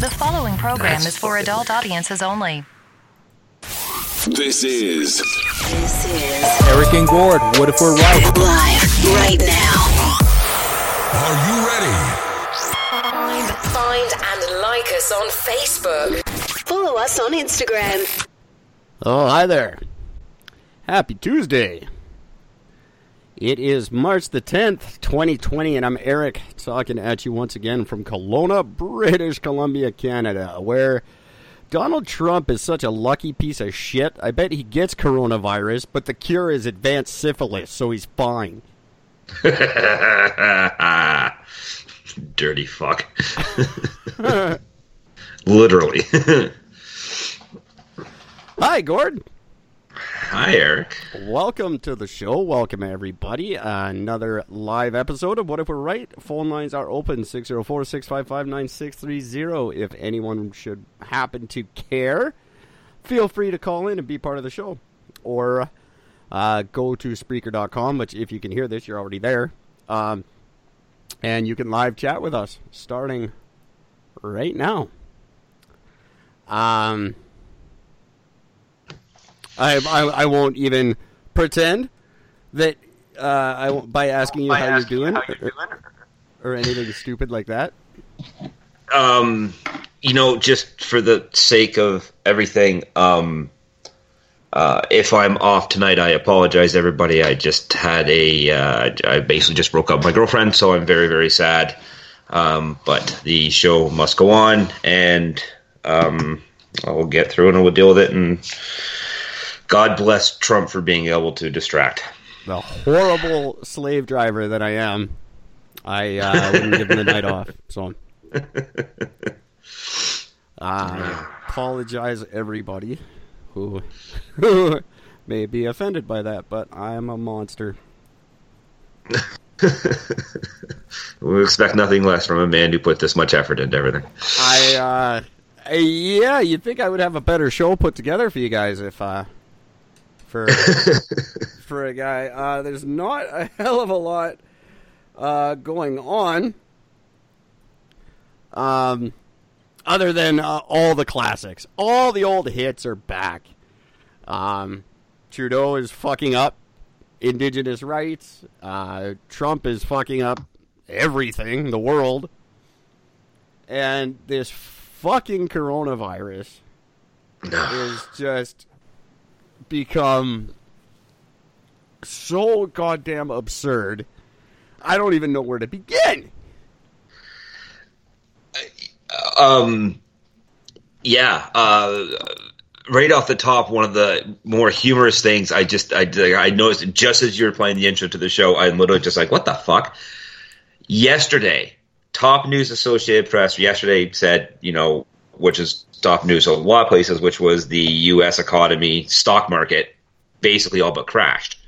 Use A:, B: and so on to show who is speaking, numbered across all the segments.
A: The following program is for adult audiences only.
B: This is
C: This is
D: Eric and Gord, what if we're right?
C: live right now.
B: Are you ready?
C: Find, find and like us on Facebook. Follow us on Instagram.
E: Oh, hi there. Happy Tuesday. It is March the 10th, 2020, and I'm Eric talking at you once again from Kelowna, British Columbia, Canada, where Donald Trump is such a lucky piece of shit. I bet he gets coronavirus, but the cure is advanced syphilis, so he's fine.
F: Dirty fuck. Literally.
E: Hi, Gord.
F: Hi, Eric.
E: Welcome to the show. Welcome, everybody. Another live episode of What If We're Right. Phone lines are open 604 655 9630. If anyone should happen to care, feel free to call in and be part of the show. Or uh, go to Spreaker.com, which, if you can hear this, you're already there. Um, and you can live chat with us starting right now. Um. I, I, I won't even pretend that uh, I won't, by asking you how you're doing, or, or anything stupid like that.
F: Um, you know, just for the sake of everything, um, uh, if I'm off tonight, I apologize, everybody. I just had a, uh, I basically just broke up with my girlfriend, so I'm very, very sad. Um, but the show must go on, and um, I'll get through it and we'll deal with it. And God bless Trump for being able to distract.
E: The horrible slave driver that I am, I uh, wouldn't give him the night off. So I apologize, everybody who who may be offended by that, but I am a monster.
F: We expect nothing less from a man who put this much effort into everything.
E: I, uh, yeah, you'd think I would have a better show put together for you guys if, uh, for for a guy. Uh, there's not a hell of a lot uh, going on. Um, other than uh, all the classics, all the old hits are back. Um, Trudeau is fucking up indigenous rights. Uh, Trump is fucking up everything, the world. And this fucking coronavirus is just become so goddamn absurd. I don't even know where to begin.
F: Um, yeah. Uh, right off the top, one of the more humorous things I just I I noticed just as you were playing the intro to the show, I'm literally just like, what the fuck? Yesterday, top news Associated Press yesterday said, you know, which is top news a lot of places, which was the U.S. economy stock market basically all but crashed,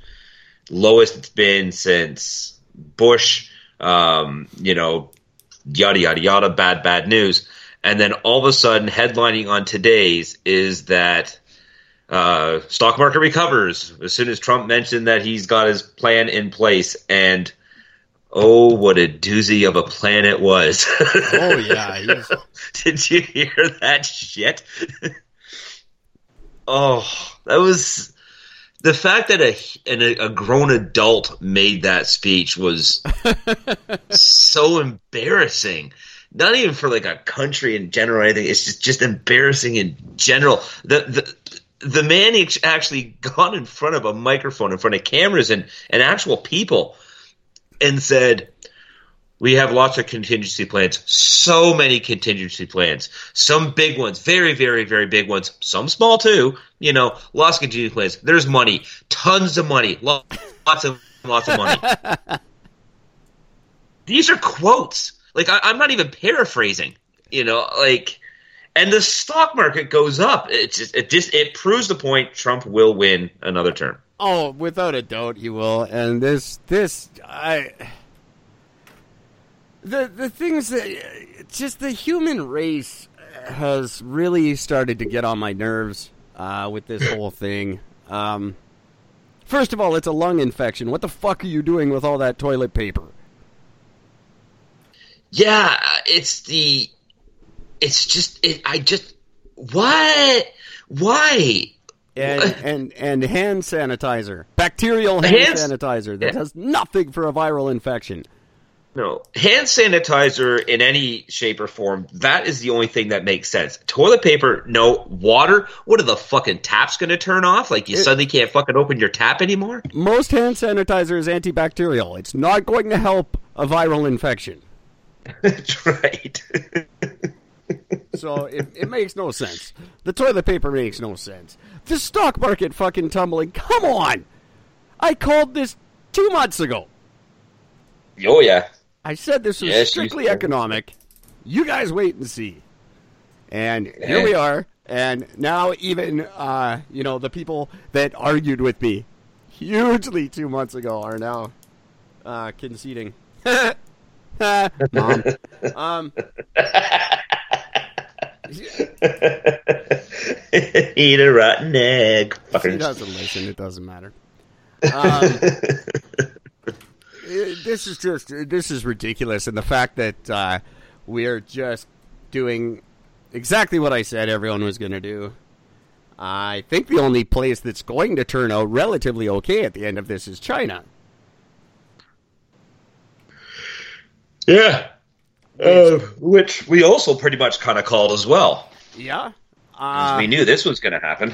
F: lowest it's been since Bush. Um, you know, yada yada yada, bad bad news. And then all of a sudden, headlining on today's is that uh, stock market recovers as soon as Trump mentioned that he's got his plan in place. And oh, what a doozy of a plan it was!
E: Oh yeah,
F: Did you hear that shit? oh, that was the fact that a, an, a grown adult made that speech was so embarrassing. Not even for like a country in general or anything. It's just just embarrassing in general. The the the man actually got in front of a microphone, in front of cameras and and actual people, and said, we have lots of contingency plans. So many contingency plans. Some big ones, very, very, very big ones. Some small too. You know, lots of contingency plans. There's money, tons of money, lots of lots of money. These are quotes. Like I, I'm not even paraphrasing. You know, like, and the stock market goes up. It just it just it proves the point. Trump will win another term.
E: Oh, without a doubt, he will. And this, this, I, the the things that just the human race has really started to get on my nerves uh, with this whole thing. Um, first of all, it's a lung infection. What the fuck are you doing with all that toilet paper?
F: Yeah, it's the it's just it, I just what why
E: and and and hand sanitizer, bacterial hand sanitizer that
F: Yeah.
E: does nothing for a viral infection.
F: No, hand sanitizer in any shape or form, that is the only thing that makes sense. Toilet paper, no. Water, what are the fucking taps going to turn off? Like you uh, suddenly can't fucking open your tap anymore?
E: Most hand sanitizer is antibacterial. It's not going to help a viral infection.
F: That's right.
E: So it, it makes no sense. The toilet paper makes no sense. The stock market fucking tumbling. Come on! I called this two months ago.
F: oh, yeah.
E: I said this was
F: Yes,
E: strictly economic. You guys wait and see. And here we are. And now even uh, you know the people that argued with me hugely two months ago are now uh, conceding. Mom, um,
F: Eat a rotten egg.
E: If he doesn't listen, it doesn't matter. Um, this is just this is ridiculous, and the fact that uh, we are just doing exactly what I said everyone was going to do. I think the only place that's going to turn out relatively okay at the end of this is China.
F: Yeah. Uh, which we also pretty much kind of called as well.
E: Yeah. Uh,
F: we knew this was going to happen.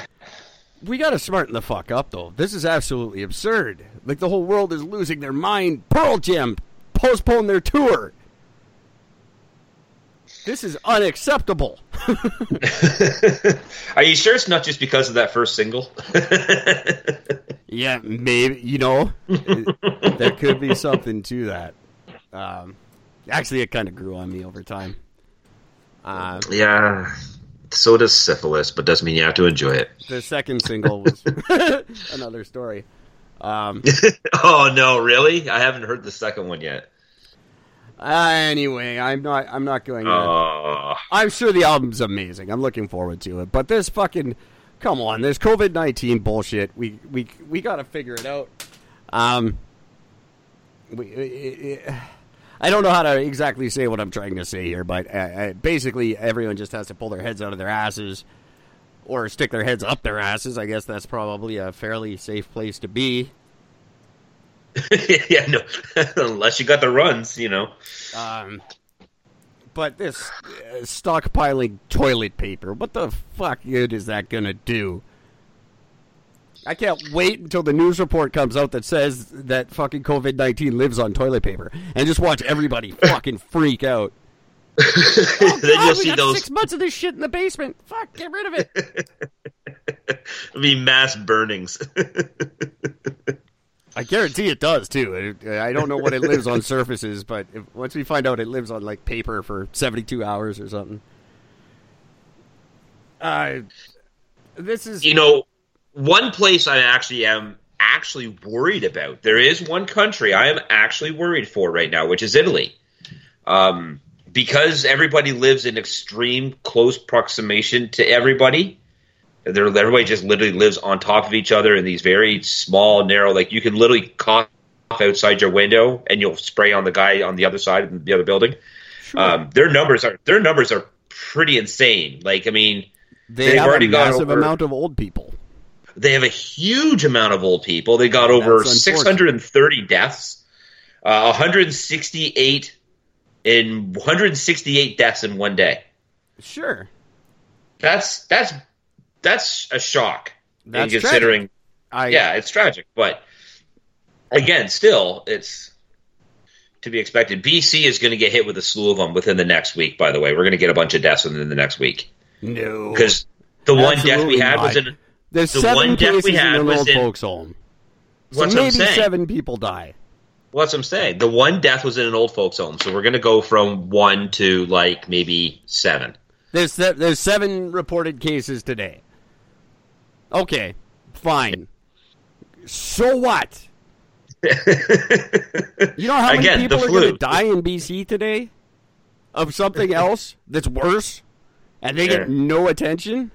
E: we got to smarten the fuck up, though. This is absolutely absurd. Like the whole world is losing their mind. Pearl Jam postponed their tour. This is unacceptable.
F: Are you sure it's not just because of that first single?
E: Yeah, maybe you know there could be something to that. Um, actually, it kind of grew on me over time. Uh,
F: yeah. So does syphilis, but doesn't mean you have to enjoy it.
E: the second single was another story. Um,
F: oh no, really? I haven't heard the second one yet.
E: uh, anyway, I'm not. I'm not going.
F: Oh,
E: I'm sure the album's amazing. I'm looking forward to it. But this fucking, come on, this COVID nineteen bullshit. We we we got to figure it out. Um, we. It, it, I don't know how to exactly say what I'm trying to say here, but uh, uh, basically, everyone just has to pull their heads out of their asses, or stick their heads up their asses. I guess that's probably a fairly safe place to be.
F: yeah, no. Unless you got the runs, you know.
E: Um, but this uh, stockpiling toilet paper, what the fuck good is that gonna do? I can't wait until the news report comes out that says that fucking COVID nineteen lives on toilet paper, and just watch everybody fucking freak out.
F: then
E: God,
F: you'll see
E: got
F: those.
E: six months of this shit in the basement. Fuck, get rid of it.
F: I mean, mass burnings.
E: I guarantee it does too. I I don't know what it lives on surfaces, but if, once we find out it lives on like paper for seventy-two hours or something. Uh, this is
F: you know, one place I actually am actually worried about. There is one country I am actually worried for right now, which is Italy. Um, because everybody lives in extreme close proximation to everybody. They're, everybody just literally lives on top of each other in these very small, narrow. Like you can literally cough outside your window, and you'll spray on the guy on the other side of the other building.
E: Sure.
F: Um, their numbers are their numbers are pretty insane. Like I mean,
E: they
F: they've
E: have
F: already
E: a massive
F: over-
E: amount of old people.
F: They have a huge amount of old people. They got over 630 deaths, uh, 168 in 168 deaths in one day.
E: Sure,
F: That's that's that's a shock.
E: That's
F: considering,
E: I
F: yeah, it's tragic, but again, still, it's to be expected. BC is going to get hit with a slew of them within the next week. By the way, we're going to get a bunch of deaths within the next week
E: no
F: because the one death we had was
E: not.
F: in.
E: There's
F: the
E: seven
F: one death we
E: cases in an old
F: in-
E: folks home. So
F: What's what I'm
E: maybe seven people die.
F: What's I'm saying? The one death was in an old folks home, so we're going to go from one to like maybe seven.
E: There's there's seven reported cases today. Okay, fine. So what? You know how many
F: Again,
E: people are going to die in BC today of something else that's worse, and they
F: Yeah.
E: get no attention?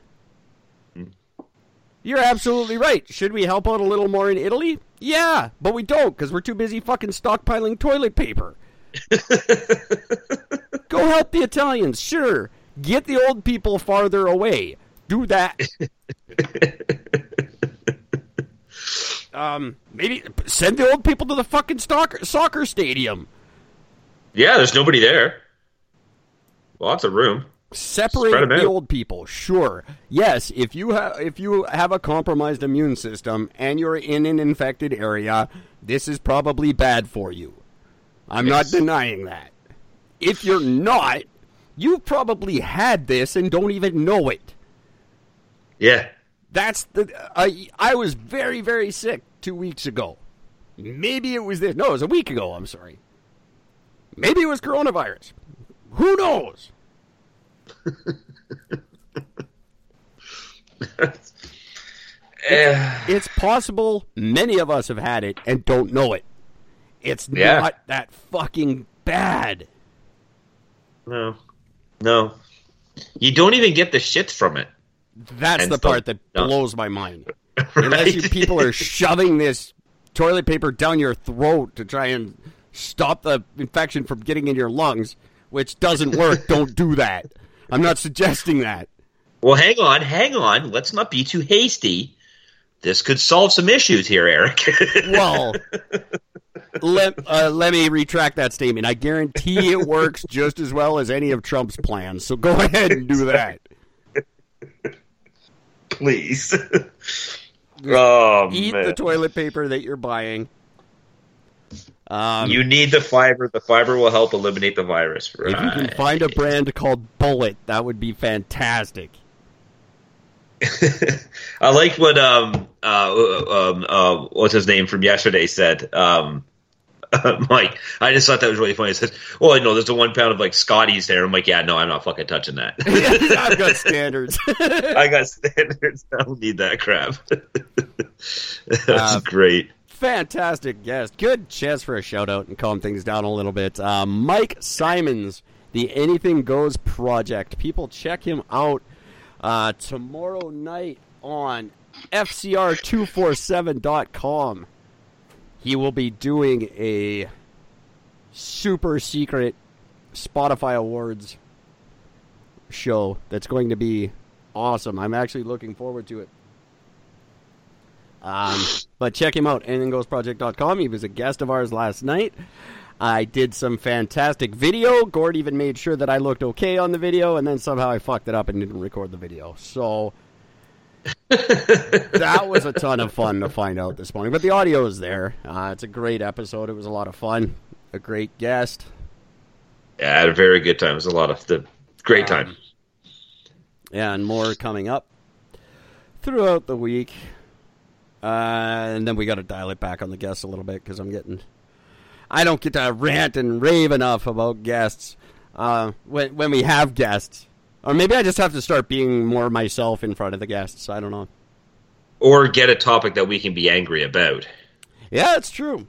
E: You're absolutely right. Should we help out a little more in Italy? Yeah, but we don't because we're too busy fucking stockpiling toilet paper. Go help the Italians, sure. Get the old people farther away. Do that. um, maybe send the old people to the fucking soccer soccer stadium.
F: Yeah, there's nobody there. Lots of room.
E: Separate the old people. Sure. Yes, if you have if you have a compromised immune system and you're in an infected area, this is probably bad for you. I'm not denying that. If you're not, you've probably had this and don't even know it.
F: Yeah.
E: That's the I I was very very sick 2 weeks ago. Maybe it was this. No, it was a week ago, I'm sorry. Maybe it was coronavirus. Who knows?
F: Eh,
E: It's possible many of us have had it and don't know it. It's
F: Yeah.
E: not that fucking bad.
F: no. No. You don't even get the shits from it.
E: That's
F: And
E: the part that
F: no.
E: blows my mind. Unless you people are shoving this toilet paper down your throat to try and stop the infection from getting in your lungs, which doesn't work, don't do that. I'm not suggesting that.
F: Well, hang on, hang on. Let's not be too hasty. This could solve some issues here, Eric.
E: Well, let, uh, let me retract that statement. I guarantee it works just as well as any of Trump's plans. So go ahead and do that.
F: Please. oh,
E: Eat
F: man.
E: the toilet paper that you're buying. Um,
F: you need the fiber. The fiber will help eliminate the virus.
E: if you can find a brand called Bullet, that would be fantastic.
F: I like what um uh um uh what's his name from yesterday said. Um Mike, I just thought that was really funny. He says, "Well, I know there's a one pound of like Scotty's there." I'm like, "Yeah, no, I'm not fucking touching that.
E: I've got standards.
F: I got standards. I don't need that crap." That's
E: Uh,
F: great.
E: Fantastic guest. Good chance for a shout out and calm things down a little bit. Uh, Mike Simons, the Anything Goes Project. People check him out uh, tomorrow night on FCR247.com. He will be doing a super secret Spotify Awards show that's going to be awesome. I'm actually looking forward to it. Um, but check him out, anythinggoesproject.com. He was a guest of ours last night. I did some fantastic video. Gord even made sure that I looked okay on the video, and then somehow I fucked it up and didn't record the video. So that was a ton of fun to find out this morning. But the audio is there. Uh, it's a great episode. It was a lot of fun. A great guest.
F: Yeah, I had a very good time. It was a lot of the great time.
E: Yeah, and more coming up throughout the week. Uh, and then we got to dial it back on the guests a little bit because I'm getting. I don't get to rant and rave enough about guests uh, when when we have guests, or maybe I just have to start being more myself in front of the guests. I don't know.
F: Or get a topic that we can be angry about.
E: Yeah, it's true.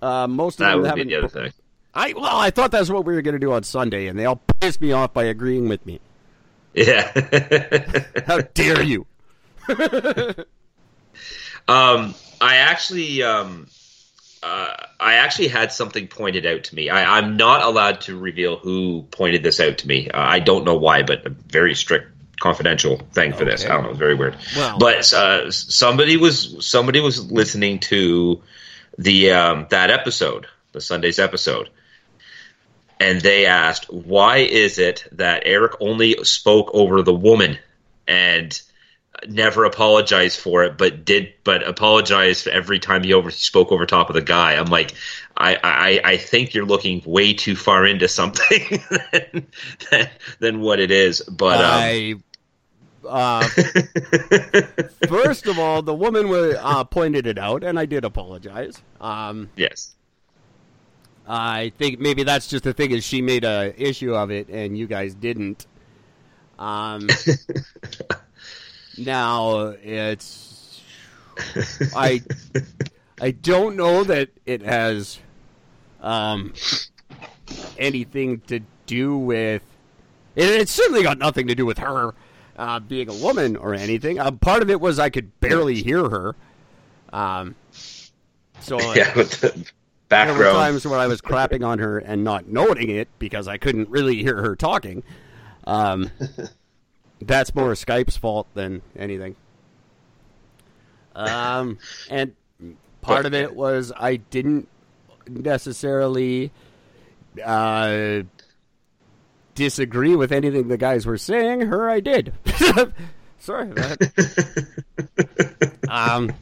E: Uh, most of
F: That
E: them
F: would
E: haven't.
F: the other thing.
E: I well, I thought that's what we were going to do on Sunday, and they all pissed me off by agreeing with me.
F: Yeah.
E: How dare you?
F: Um, I actually, um, uh, I actually had something pointed out to me. I, I'm not allowed to reveal who pointed this out to me. Uh, I don't know why, but a very strict confidential thing for this. I don't know. It's very weird.
E: Well-
F: but uh, somebody was somebody was listening to the um, that episode, the Sunday's episode, and they asked, "Why is it that Eric only spoke over the woman and never apologized for it, but did but apologized every time he over spoke over top of the guy?" I'm like, I I, I think you're looking way too far into something than, than, than what it is. But um,
E: I. Uh, first of all, the woman uh, pointed it out, and I did apologize. Um,
F: yes,
E: I think maybe that's just the thing is she made a issue of it, and you guys didn't. Um, now it's I I don't know that it has um, anything to do with. It, it's certainly got nothing to do with her uh, being a woman or anything. Uh, part of it was I could barely hear her. Um, so
F: yeah, with the
E: there were
F: background.
E: times where I was crapping on her and not noting it because I couldn't really hear her talking. Um, that's more Skype's fault than anything. Um, and part of it was I didn't necessarily uh, disagree with anything the guys were saying. Her, I did. Sorry about that. um,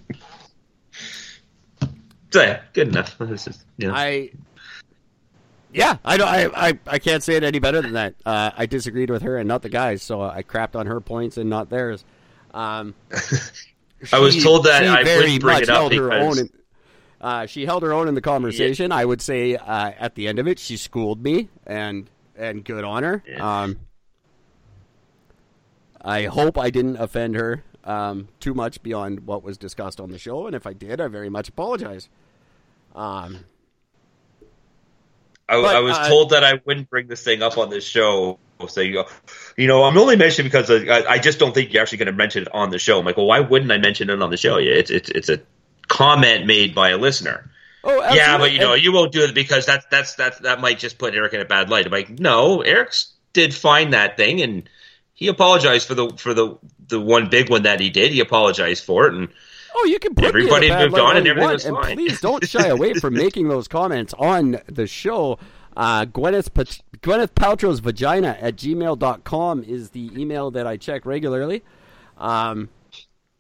F: So, yeah, good enough. This is, you know.
E: I. Yeah, I don't. I, I, I can't say it any better than that. Uh, I disagreed with her and not the guys, so I crapped on her points and not theirs. Um,
F: I was
E: she-
F: told that
E: she
F: I
E: very
F: bring
E: much
F: it up
E: held her own. In, uh, she held her own in the conversation. I would say uh, at the end of it, she schooled me, and and good on her.
F: Yeah.
E: Um, I hope I didn't offend her um, too much beyond what was discussed on the show, and if I did, I very much apologize. Um,
F: I,
E: But,
F: I was
E: uh,
F: told that I wouldn't bring this thing up on this show. So you go, you know, I'm only mentioning because I, I just don't think you're actually going to mention it on the show. I'm like, well, why wouldn't I mention it on the show? Yeah, it's it's it's a comment made by a listener.
E: oh,
F: Yeah, but you know,
E: And-
F: you won't do it because that's that's that's that might just put Eric in a bad light. I'm like, no, Eric did find that thing and he apologized for the for the the one big one that he did. He apologized for it and
E: Oh, you can put
F: Everybody
E: me in a bad
F: moved on and everything was
E: and
F: fine.
E: please don't shy away from making those comments on the show. Uh, Gwyneth, Pa- Gwyneth Paltrow's vagina at gmail.com is the email that I check regularly. Um,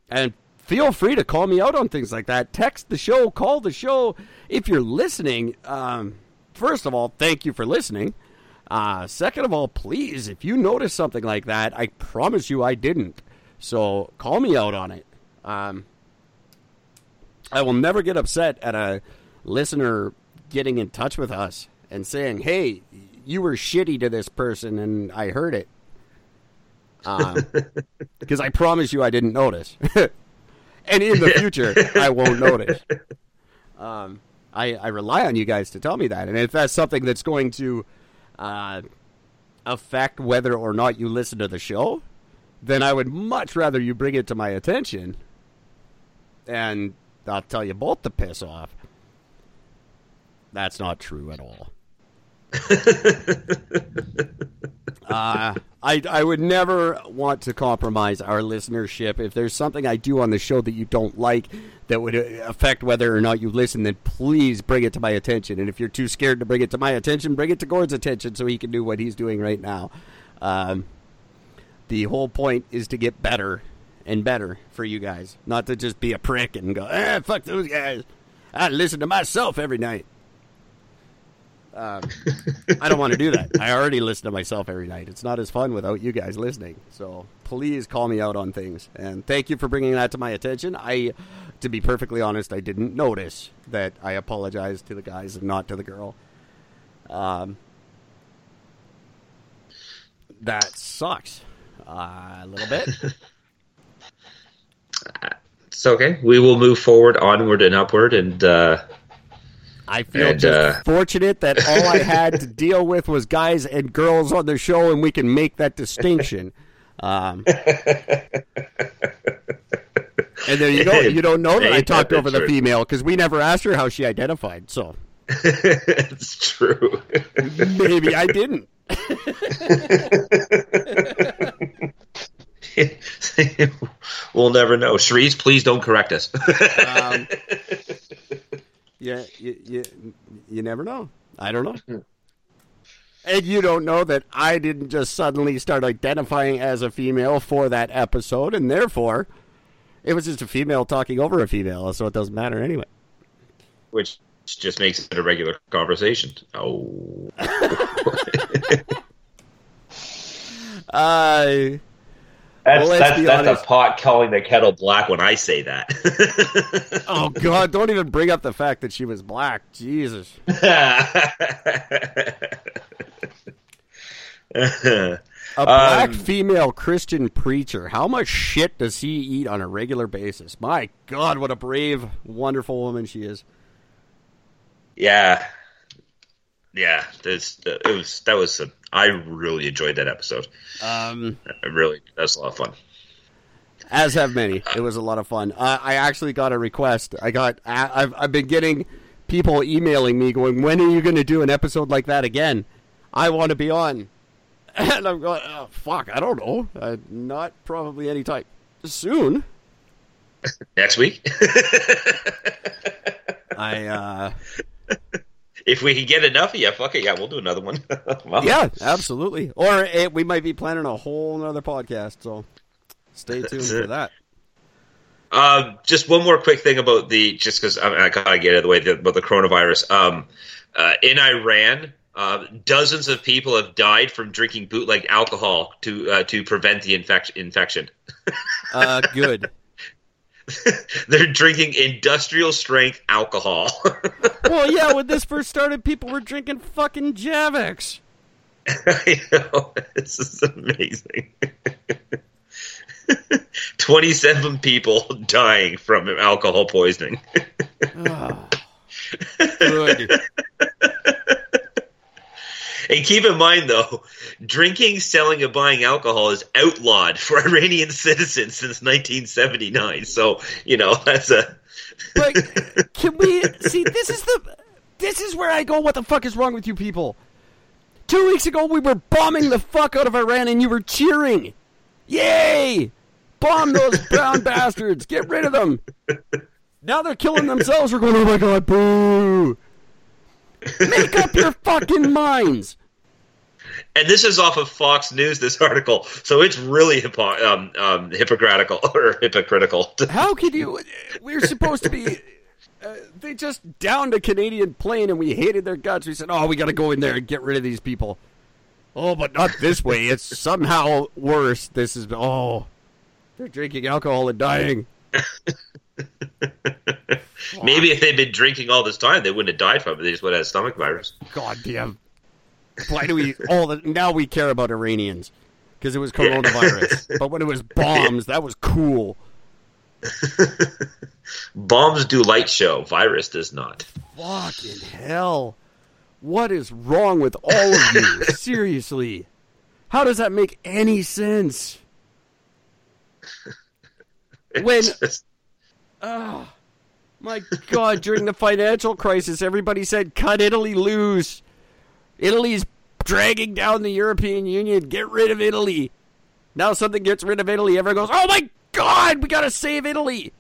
E: and feel free to call me out on things like that. Text the show, call the show. If you're listening, um, first of all, thank you for listening. Uh, second of all, please, if you notice something like that, I promise you I didn't. So call me out on it. Um, I will never get upset at a listener getting in touch with us and saying, "Hey, you were shitty to this person, and I heard it." Because I promise you, I didn't notice, and in the future, I won't notice. Um, I, I rely on you guys to tell me that, and if that's something that's going to uh, affect whether or not you listen to the show, then I would much rather you bring it to my attention and I'll tell you both to piss off. That's not true at all. uh, I I would never want to compromise our listenership. If there's something I do on the show that you don't like that would uh, affect whether or not you listen, then please bring it to my attention. And if you're too scared to bring it to my attention, bring it to Gord's attention so he can do what he's doing right now. Um, the whole point is to get better and better for you guys, not to just be a prick and go, eh, fuck those guys. I listen to myself every night. Um, I don't want to do that. I already listen to myself every night. It's not as fun without you guys listening. So please call me out on things. And thank you for bringing that to my attention. I, to be perfectly honest, I didn't notice that I apologized to the guys and not to the girl. Um, that sucks uh, a little bit.
F: it's okay. We will move forward, onward and upward, and uh,
E: I feel
F: And,
E: just
F: uh,
E: fortunate that all I had to deal with was guys and girls on the show, and we can make that distinction. Um, and there you go. You don't know that I talked over the female because we never asked her how she identified. So
F: it's true.
E: maybe I didn't.
F: we'll never know. Shrees, please don't correct us.
E: Um, yeah, you, you, you never know. I don't know. And you don't know that I didn't just suddenly start identifying as a female for that episode, and therefore, it was just a female talking over a female, so it doesn't matter anyway.
F: Which just makes it a regular conversation. Oh.
E: Uh,
F: That's,
E: Well,
F: that's, that's
E: honest.
F: a pot calling the kettle black when I say that.
E: oh, God, don't even bring up the fact that she was black. Jesus. A black
F: Um,
E: female Christian preacher. How much shit does he eat on a regular basis? My God, what a brave, wonderful woman she is.
F: yeah, yeah. This it was that was a, I really enjoyed that episode.
E: Um,
F: I really that was a lot of fun.
E: as have many. It was a lot of fun. Uh, I actually got a request. I got. I- I've I've been getting people emailing me going, "When are you going to do an episode like that again? I want to be on." And I'm going, oh, fuck, I don't know. Uh, not probably anytime soon.
F: Next week,
E: I, uh,
F: if we can get enough, yeah, fuck it, yeah, we'll do another one. Well,
E: yeah, absolutely. Or eh, we might be planning a whole other podcast, so stay tuned for that.
F: Uh, just one more quick thing about the just because I, I gotta get out of the way the, about the coronavirus. Um, uh, in Iran, uh, dozens of people have died from drinking bootleg alcohol to uh, to prevent the infec- infection.
E: Uh, good.
F: They're drinking industrial strength alcohol.
E: well, yeah, when this first started, people were drinking fucking Javex.
F: I know this is amazing. Twenty-seven people dying from alcohol poisoning.
E: Oh, good.
F: And keep in mind, though, drinking, selling, and buying alcohol is outlawed for Iranian citizens since 1979. So, you know, that's a.
E: But can we see? This is the. This is where I go. What the fuck is wrong with you people? Two weeks ago, we were bombing the fuck out of Iran, and you were cheering. Yay! Bomb those brown bastards. Get rid of them. Now they're killing themselves. We're going. Oh my god! Boo! Make up your fucking minds.
F: And this is off of Fox News, this article. So it's really hypo- um, um, hypocritical or hypocritical.
E: How could you? We're supposed to be. Uh, they just downed a Canadian plane and we hated their guts. We said, "Oh, we got to go in there and get rid of these people." Oh, but not this way. It's somehow worse. This is oh, they're drinking alcohol and dying.
F: Maybe if they'd been drinking all this time, they wouldn't have died from it. They just would have had stomach virus.
E: God damn. Why do we all the now we care about Iranians because it was coronavirus, but when it was bombs, that was cool.
F: Bombs do light show. Virus does not.
E: Fucking hell. What is wrong with all of you? Seriously. How does that make any sense? When
F: It's just-
E: my god, during the financial crisis everybody said cut Italy loose. Italy's dragging down the European Union. Get rid of Italy. Now something gets rid of Italy, everyone goes, "Oh my god, we got to save Italy."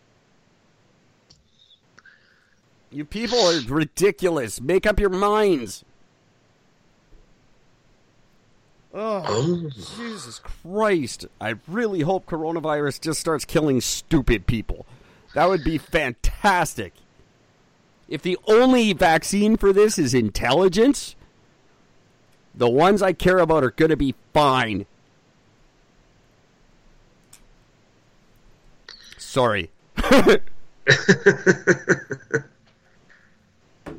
E: You people are ridiculous. Make up your minds. Oh, oh, Jesus Christ. I really hope coronavirus just starts killing stupid people. That would be fantastic. If the only vaccine for this is intelligence, the ones I care about are going to be fine. Sorry.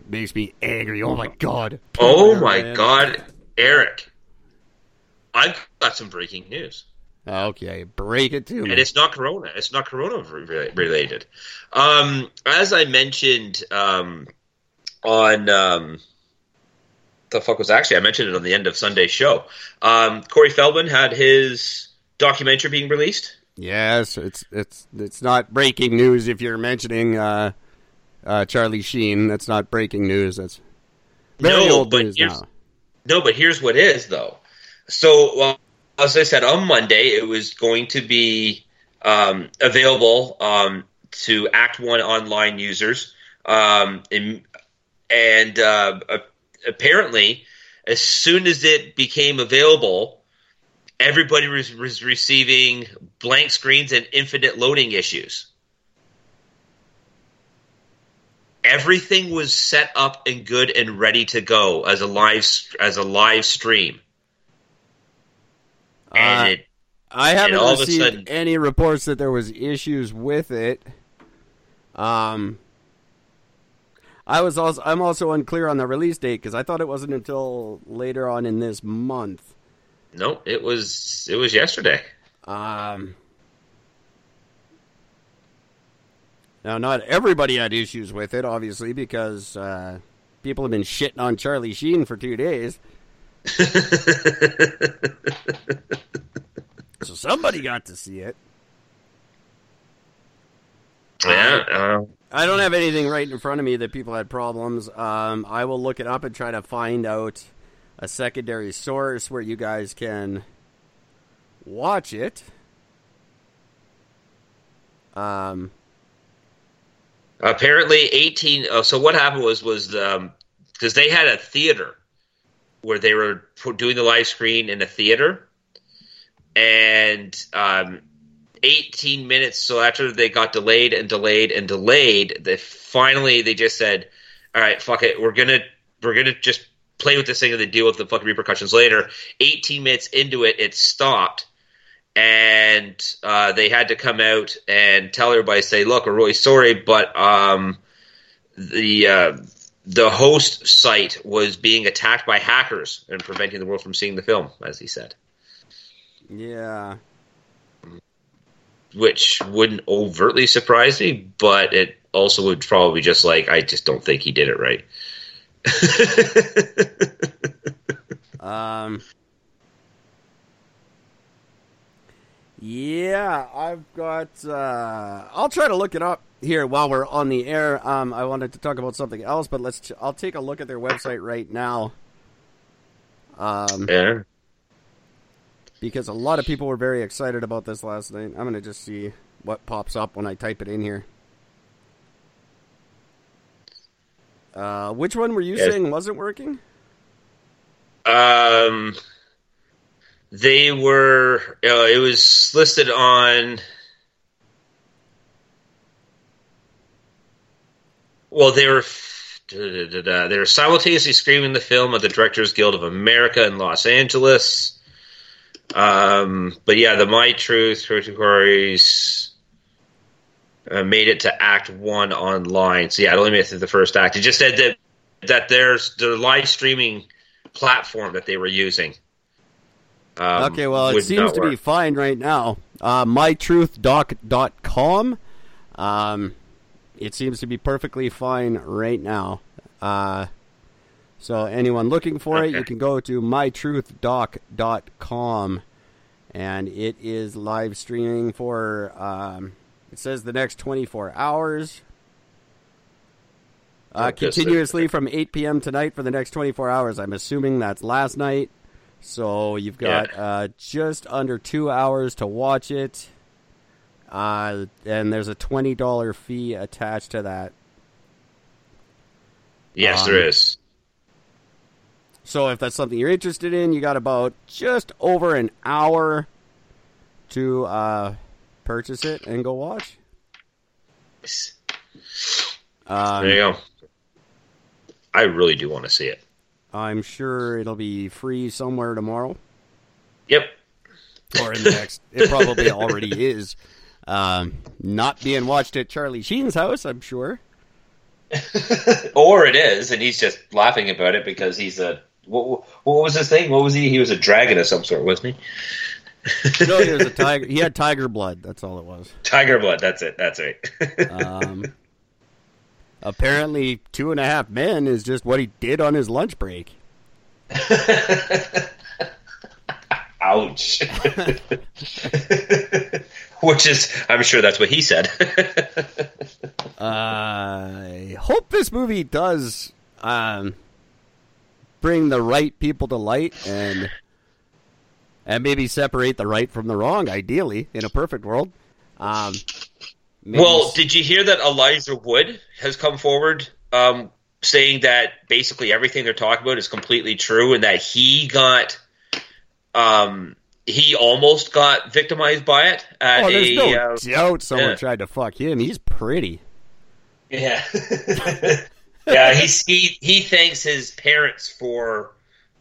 E: Makes me angry. Oh my god.
F: oh my
E: Man.
F: god, Eric! I've got some breaking news.
E: Okay, break it to me.
F: and it's not corona it's not corona re- related um as i mentioned um on um the fuck was actually i mentioned it on the end of sunday's show um corey feldman had his documentary being released
E: Yes, it's it's it's not breaking news if you're mentioning uh, uh, Charlie Sheen. That's not breaking news. That's very
F: No,
E: old
F: but
E: news
F: here's-
E: now.
F: no but here's what is though so well, as i said on monday it was going to be um available um to act one online users. Um and, and uh apparently as soon as it became available everybody was, was receiving blank screens and infinite loading issues. Everything was set up and good and ready to go as a live as a live stream and
E: Uh,
F: it
E: I haven't
F: all of a
E: received
F: sudden-
E: any reports that there was issues with it. Um, I was also I'm also unclear on the release date because I thought it wasn't until later on in this month.
F: no it was it was yesterday
E: Um, now, not everybody had issues with it, obviously, because uh, people have been shitting on Charlie Sheen for two days. so somebody got to see it.
F: yeah uh,
E: I don't have anything right in front of me that people had problems. Um, I will look it up and try to find out a secondary source where you guys can watch it. Um,
F: Apparently, eighteen. Oh, so what happened was was because they had a theater where they were doing the live screen in a theater, and um, eighteen minutes. So after they got delayed and delayed and delayed, they finally they just said, "All right, fuck it, we're gonna we're gonna just play with this thing and then deal with the fucking repercussions later." Eighteen minutes into it, it stopped and uh, they had to come out and tell everybody, say, "Look, we're really sorry, but um, the uh, the host site was being attacked by hackers and preventing the world from seeing the film," as he said,
E: yeah.
F: which wouldn't overtly surprise me, but it also would probably just like I just don't think he did it right.
E: Um, yeah, I've got. Uh, I'll try to look it up here while we're on the air. Um, I wanted to talk about something else, but let's. I'll take a look at their website right now. Um,
F: yeah.
E: because a lot of people were very excited about this last night. I'm gonna just see what pops up when I type it in here. Uh, which one were you
F: Yes.
E: saying wasn't working?
F: Um, they were. Uh, it was listed on. Well, they were. da, da, da, da. They were simultaneously screening the film at the Directors Guild of America in Los Angeles. Um, but yeah, the My Truth Territories uh, made it to Act One online. So yeah, it only made it through the first act. It just said that that there's the live streaming platform that they were using. Um,
E: Okay, well, it seems to be fine right now. Uh, MyTruthDoc.com. Um, it seems to be perfectly fine right now. Uh, so, anyone looking for it, you can go to MyTruthDoc.com, and it is live streaming for. Um, it says the next 24 hours. Uh, continuously from 8 p.m. tonight for the next 24 hours. I'm assuming that's last night. So you've got
F: Yeah.
E: uh, just under two hours to watch it. Uh, and there's a $20 fee attached to that.
F: Yes,
E: um,
F: there is.
E: So if that's something you're interested in, you got about just over an hour to uh, purchase it and go watch. Um,
F: there you go. I really do want to see it.
E: I'm sure it'll be free somewhere tomorrow.
F: Yep.
E: or in the next. It probably already is. Um, not being watched at Charlie Sheen's house, I'm sure.
F: Or it is, and he's just laughing about it because he's a what? What was his thing? What was he? He was a dragon of some sort, wasn't he?
E: No, he was a tiger. He had tiger blood. That's all it was.
F: Tiger blood. That's it. That's right.
E: Um, apparently, two and a half men is just what he did on his lunch break.
F: Ouch. Which is, I'm sure that's what he said.
E: I hope this movie does um, bring the right people to light and and maybe separate the right from the wrong. Ideally, in a perfect world. Um,
F: well,
E: s-
F: did you hear that Elijah Wood has come forward um, saying that basically everything they're talking about is completely true and that he got. Um, he almost got victimized by it at
E: oh, there's
F: a
E: no
F: uh,
E: doubt someone
F: yeah.
E: tried to fuck him. He's pretty.
F: Yeah. yeah, he's he he thanks his parents for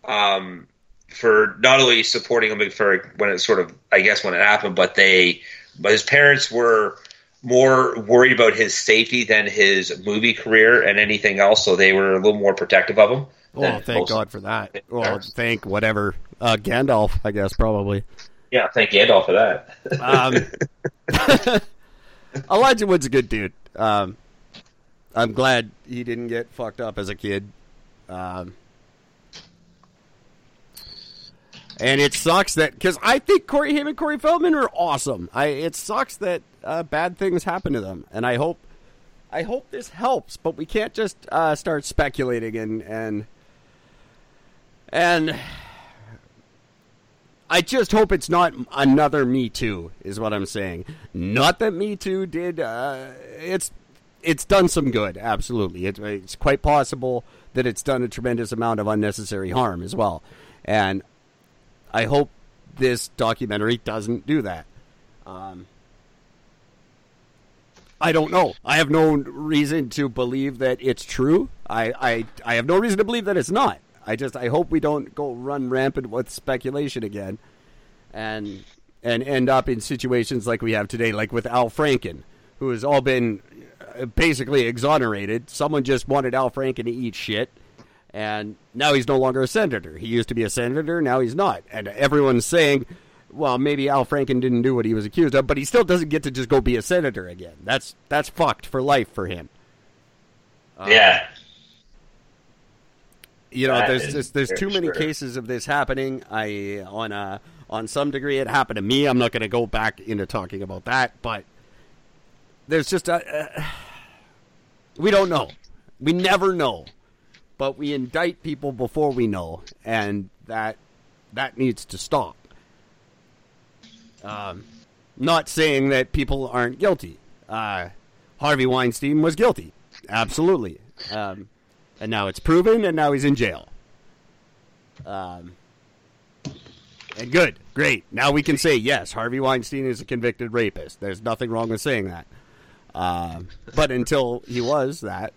F: um for not only supporting him for when it sort of I guess when it happened, but they but his parents were more worried about his safety than his movie career and anything else, so they were a little more protective of him.
E: Oh, thank
F: most-
E: God for that. Well, thank whatever uh, Gandalf, I guess probably.
F: Yeah, thank Gandalf for that.
E: Um, Elijah Wood's a good dude. Um, I'm glad he didn't get fucked up as a kid. Um, and it sucks that because I think Corey him and Corey Feldman are awesome. I it sucks that uh, bad things happen to them, and I hope I hope this helps. But we can't just uh, start speculating and and And I just hope it's not another Me Too, is what I'm saying. Not that Me Too did. Uh, it's it's done some good, absolutely. It, it's quite possible that it's done a tremendous amount of unnecessary harm as well. And I hope this documentary doesn't do that. Um, I don't know. I have no reason to believe that it's true. I, I, I have no reason to believe that it's not. I just I hope we don't go run rampant with speculation again, and and end up in situations like we have today, like with Al Franken, who has all been uh, basically exonerated. Someone just wanted Al Franken to eat shit, and now he's no longer a senator. He used to be a senator, now he's not, and everyone's saying. Well, maybe Al Franken didn't do what he was accused of, but he still doesn't get to just go be a senator again. That's that's fucked for life for him.
F: yeah.
E: You know, there's just, there's too many
F: sure.
E: cases of this happening. I on a on some degree it happened to me. I'm not going to go back into talking about that, but there's just a uh, we don't know. We never know, but we indict people before we know, and that that needs to stop. Um, not saying that people aren't guilty. Uh, Harvey Weinstein was guilty, absolutely, um, and now it's proven, and now he's in jail. Um, and good, great. Now we can say yes, Harvey Weinstein is a convicted rapist. There's nothing wrong with saying that. Um, but until he was that,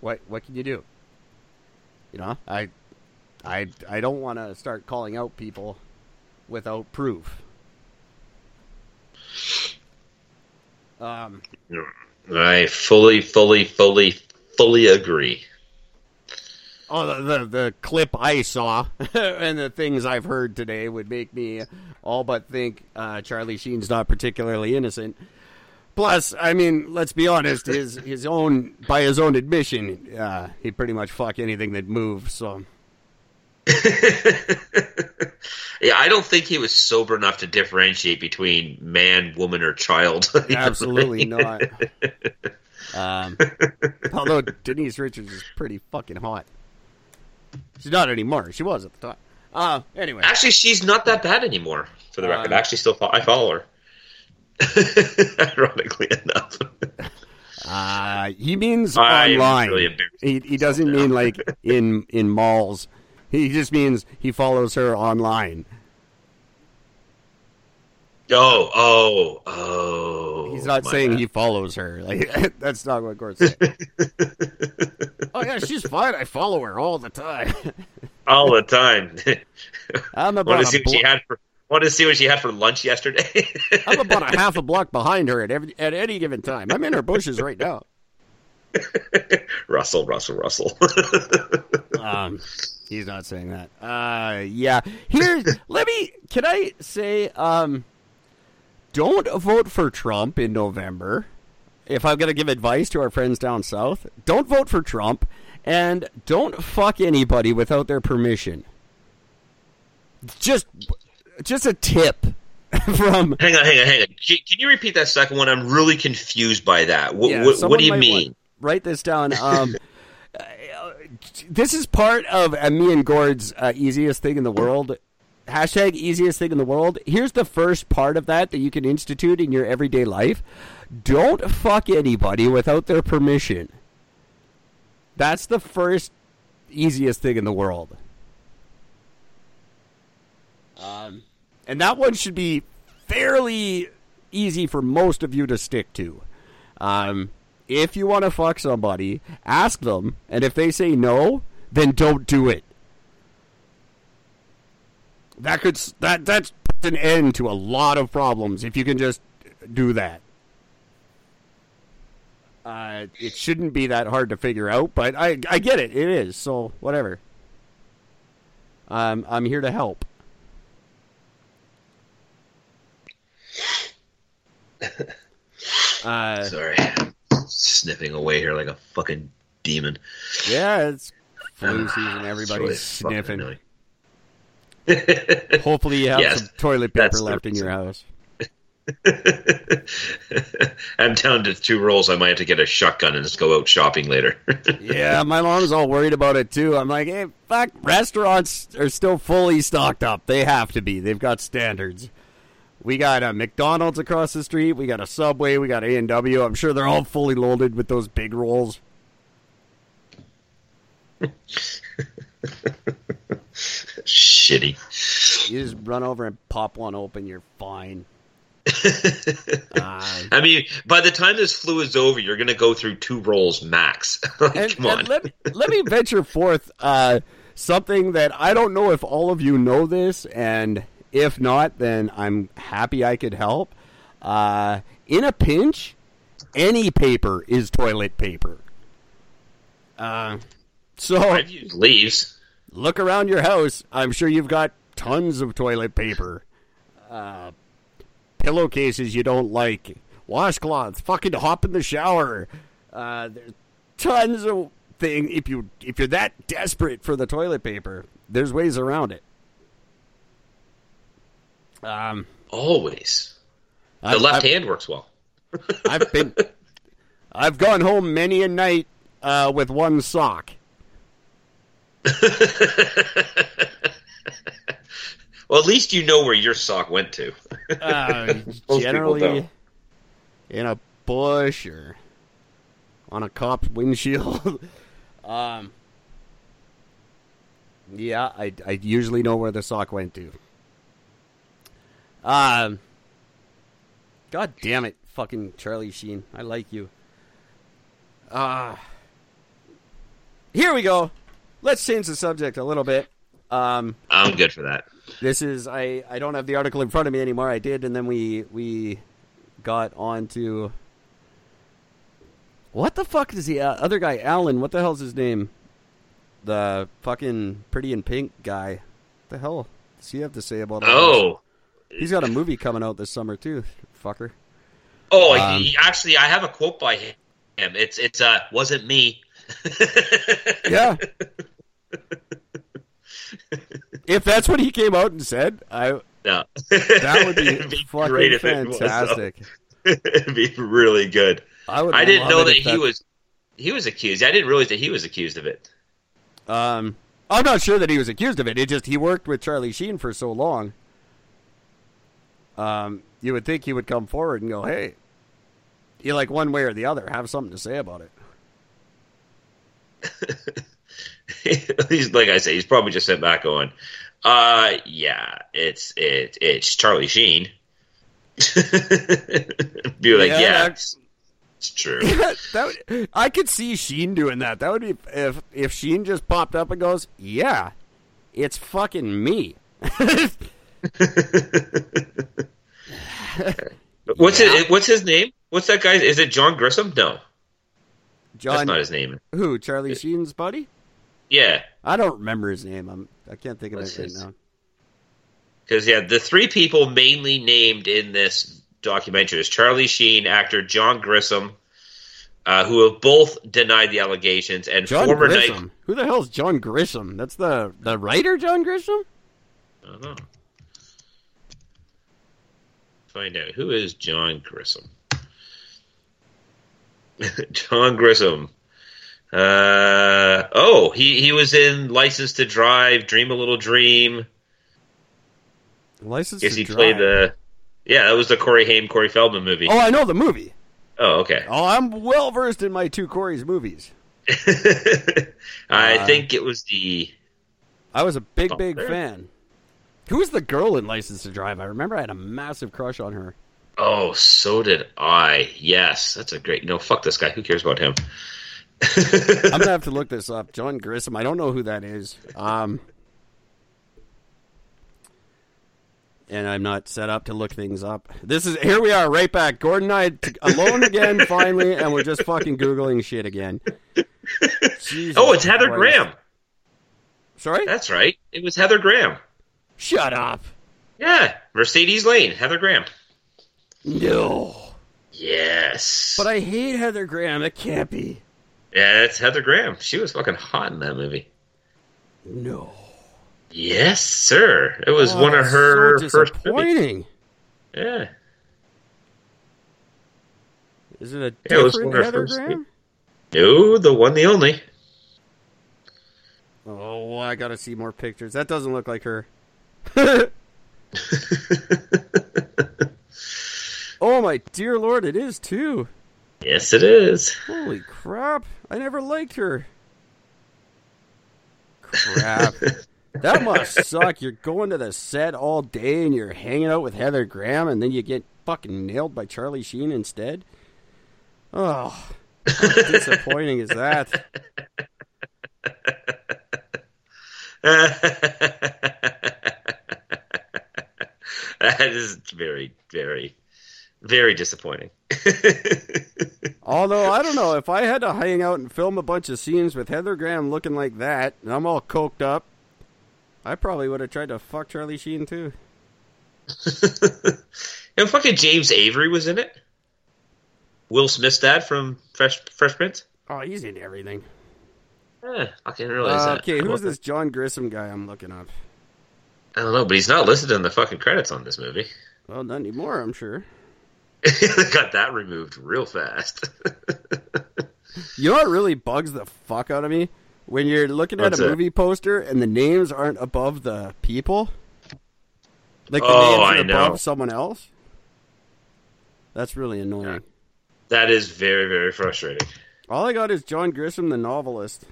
E: what what can you do? You know, I I I don't want to start calling out people without proof. Um,
F: I fully, fully, fully, fully agree.
E: Oh, the, the the clip I saw and the things I've heard today would make me all but think uh, Charlie Sheen's not particularly innocent. Plus, I mean, let's be honest, his his own by his own admission, uh, he pretty much fuck anything that moves. So
F: Yeah, I don't think he was sober enough to differentiate between man, woman, or child.
E: absolutely not. Um, although Denise Richards is pretty fucking hot. She's not anymore. She was at the time. Uh, anyway,
F: Actually, she's not that bad anymore. For the record, I actually still fo- I follow her. Ironically enough,
E: Uh, he means
F: I
E: online.
F: really
E: he he doesn't mean like in in malls. He just means he follows her online.
F: Oh, oh, oh.
E: He's not saying
F: bad.
E: he follows her. Like that's not what Gord's saying. oh yeah, she's fine. I follow her all the time.
F: all the time.
E: I'm
F: Want
E: about
F: to see
E: a
F: what she had for? Want to see what she had for lunch yesterday?
E: I'm about a half a block behind her at every at any given time. I'm in her bushes right now.
F: Russell, Russell, Russell.
E: Um, he's not saying that. Uh, yeah. Here, let me. Can I say, um, don't vote for Trump in November. If I'm gonna give advice to our friends down south, don't vote for Trump, and don't fuck anybody without their permission. Just, just a tip from.
F: hang on, hang on, hang on. Can, can you repeat that second one? I'm really confused by that. What,
E: Yeah,
F: what, what do you mean?
E: write this down. Um, uh, this is part of uh, me and Gord's uh, easiest thing in the world. Hashtag easiest thing in the world. Here's the first part of that that you can institute in your everyday life. Don't fuck anybody without their permission. That's the first easiest thing in the world. Um, and that one should be fairly easy for most of you to stick to. Um, if you want to fuck somebody, ask them, and if they say no, then don't do it. That could s- that that's an end to a lot of problems if you can just do that. Uh, it shouldn't be that hard to figure out, but I I get it. It is so whatever. Um, I'm here to help. Uh,
F: Sorry, sniffing away here like a fucking demon.
E: yeah, it's flu season. Everybody's sniffing. Hopefully, you have
F: Yes,
E: some toilet paper left in your house.
F: I'm down to two rolls. I might have to get a shotgun and just go out shopping later.
E: yeah, my mom's all worried about it too. I'm like, hey, fuck, restaurants are still fully stocked up. They have to be. They've got standards. We got a McDonald's across the street. We got a Subway. We got A and W. I'm sure they're all fully loaded with those big rolls.
F: Shitty.
E: You just run over and pop one open. You're fine. Uh,
F: I mean, by the time this flu is over, you're going to go through two rolls max. Like,
E: and,
F: Come on.
E: let, me, let me venture forth uh, something that I don't know if all of you know this, and if not, then I'm happy I could help. Uh, in a pinch, any paper is toilet paper. Uh, so
F: I've used leaves.
E: Look around your house. I'm sure you've got tons of toilet paper, uh, pillowcases you don't like, washcloths, fucking hop in the shower. Uh, there's tons of thing. If you if you're that desperate for the toilet paper, there's ways around it. Um,
F: Always. The
E: I've-
F: left
E: I've-
F: hand works well.
E: I've been, I've gone home many a night uh, with one sock.
F: Well, at least you know where your sock went to.
E: Uh, generally in a bush or on a cop's windshield. um, yeah, I, I usually know where the sock went to. Um, God damn it, fucking Charlie Sheen. I like you. Ah. here we go. Let's change the subject a little bit. Um,
F: I'm good for that.
E: this is I, I don't have the article in front of me anymore. I did, and then we we got on to what the fuck is the uh, other guy? Alan. What the hell's his name? The fucking pretty in pink guy. What the hell does he have to say about? all this?
F: Oh.
E: he's got a movie coming out this summer too. Fucker.
F: Oh,
E: Um,
F: he- actually, I have a quote by him. It's it's uh wasn't me.
E: Yeah. If that's what he came out and said, I
F: No,
E: that would be,
F: It'd
E: fucking
F: great if it
E: fantastic.
F: It'd be really good.
E: I would.
F: I didn't know that he was he was accused. I didn't realize that he was accused of it.
E: Um, I'm not sure that he was accused of it. It just he worked with Charlie Sheen for so long. Um, you would think he would come forward and go, "Hey, you like one way or the other, have something to say about it."
F: he's like I say, he's probably just sent back going, uh, yeah, it's it it's Charlie Sheen. Be like,
E: Yeah,
F: yeah,
E: that's-
F: it's true.
E: that would, I could see Sheen doing that. That would be if if Sheen just popped up and goes, "Yeah, it's fucking me."
F: What's it? What's his name? What's that guy? Is it John Grissom? No, that's
E: John,
F: not his name.
E: who? Charlie Sheen's buddy?
F: Yeah,
E: I don't remember his name. I'm I can't think of
F: What's
E: it right
F: his-
E: now.
F: because yeah, the three people mainly named in this documentary is Charlie Sheen, actor John Grissom, uh, who have both denied the allegations, and
E: John
F: former
E: Grissom. Who the hell's John Grissom? That's the the writer, John Grissom.
F: I don't know. Find out who is John Grissom. John Grissom. Uh, oh, he, he was in License to Drive, Dream a Little Dream.
E: License
F: Guess
E: to
F: he
E: Drive.
F: played the. Yeah, that was the Corey Haim, Corey Feldman movie.
E: Oh, I know the movie.
F: Oh, okay.
E: Oh, I'm well versed in my two Corey's movies.
F: I
E: Uh,
F: think it was the.
E: I was a big,
F: Oh,
E: big
F: there.
E: fan. Who was the girl in License to Drive? I remember I had a massive crush on her.
F: Oh, so did I. Yes, that's a great. No, fuck this guy. Who cares about him?
E: I'm gonna have to look this up. John Grissom. I don't know who that is. Um, and I'm not set up to look things up. This is here we are, right back. Gordon and I t- alone again, finally, and we're just fucking googling shit again. Jesus
F: Oh, it's Heather
E: Christ.
F: Graham.
E: Sorry,
F: That's right. It was Heather Graham.
E: shut up.
F: Yeah, Mercedes Lane, Heather Graham.
E: No,
F: Yes.
E: but I hate Heather Graham. It can't be.
F: Yeah, it's Heather Graham. She was fucking hot in that movie.
E: No,
F: Yes, sir. It was
E: Oh,
F: one of her
E: so
F: first movies.
E: disappointing.
F: Yeah.
E: Is it a
F: Yeah, it was one of
E: Heather
F: first
E: Graham?
F: No, the one, the only.
E: Oh, I gotta see more pictures. That doesn't look like her. oh my dear lord, it is too.
F: Yes, it is.
E: Holy crap! I never liked her. Crap. that must suck. You're going to the set all day and you're hanging out with Heather Graham, and then you get fucking nailed by Charlie Sheen instead. Oh, how disappointing is that?
F: that is very, very, very disappointing.
E: Although I don't know if I had to hang out and film a bunch of scenes with Heather Graham looking like that, and I'm all coked up, I probably would have tried to fuck Charlie Sheen too.
F: and fucking James Avery was in it. Will Smith's dad from Fresh Fresh Prince.
E: Oh, he's in everything.
F: Eh, I can't realize
E: Uh,
F: that.
E: okay, who's this John Grissom guy I'm looking up?
F: I don't know, but he's not listed in the fucking credits on this movie.
E: Well, not anymore, I'm sure.
F: they got that removed real fast.
E: You know what really bugs the fuck out of me? When you're looking at
F: What's
E: a movie poster and the names aren't above the people. Like the
F: Oh,
E: names are
F: I
E: above
F: know.
E: someone else. That's really annoying.
F: that is very, very frustrating.
E: All I got is John Grissom, the novelist.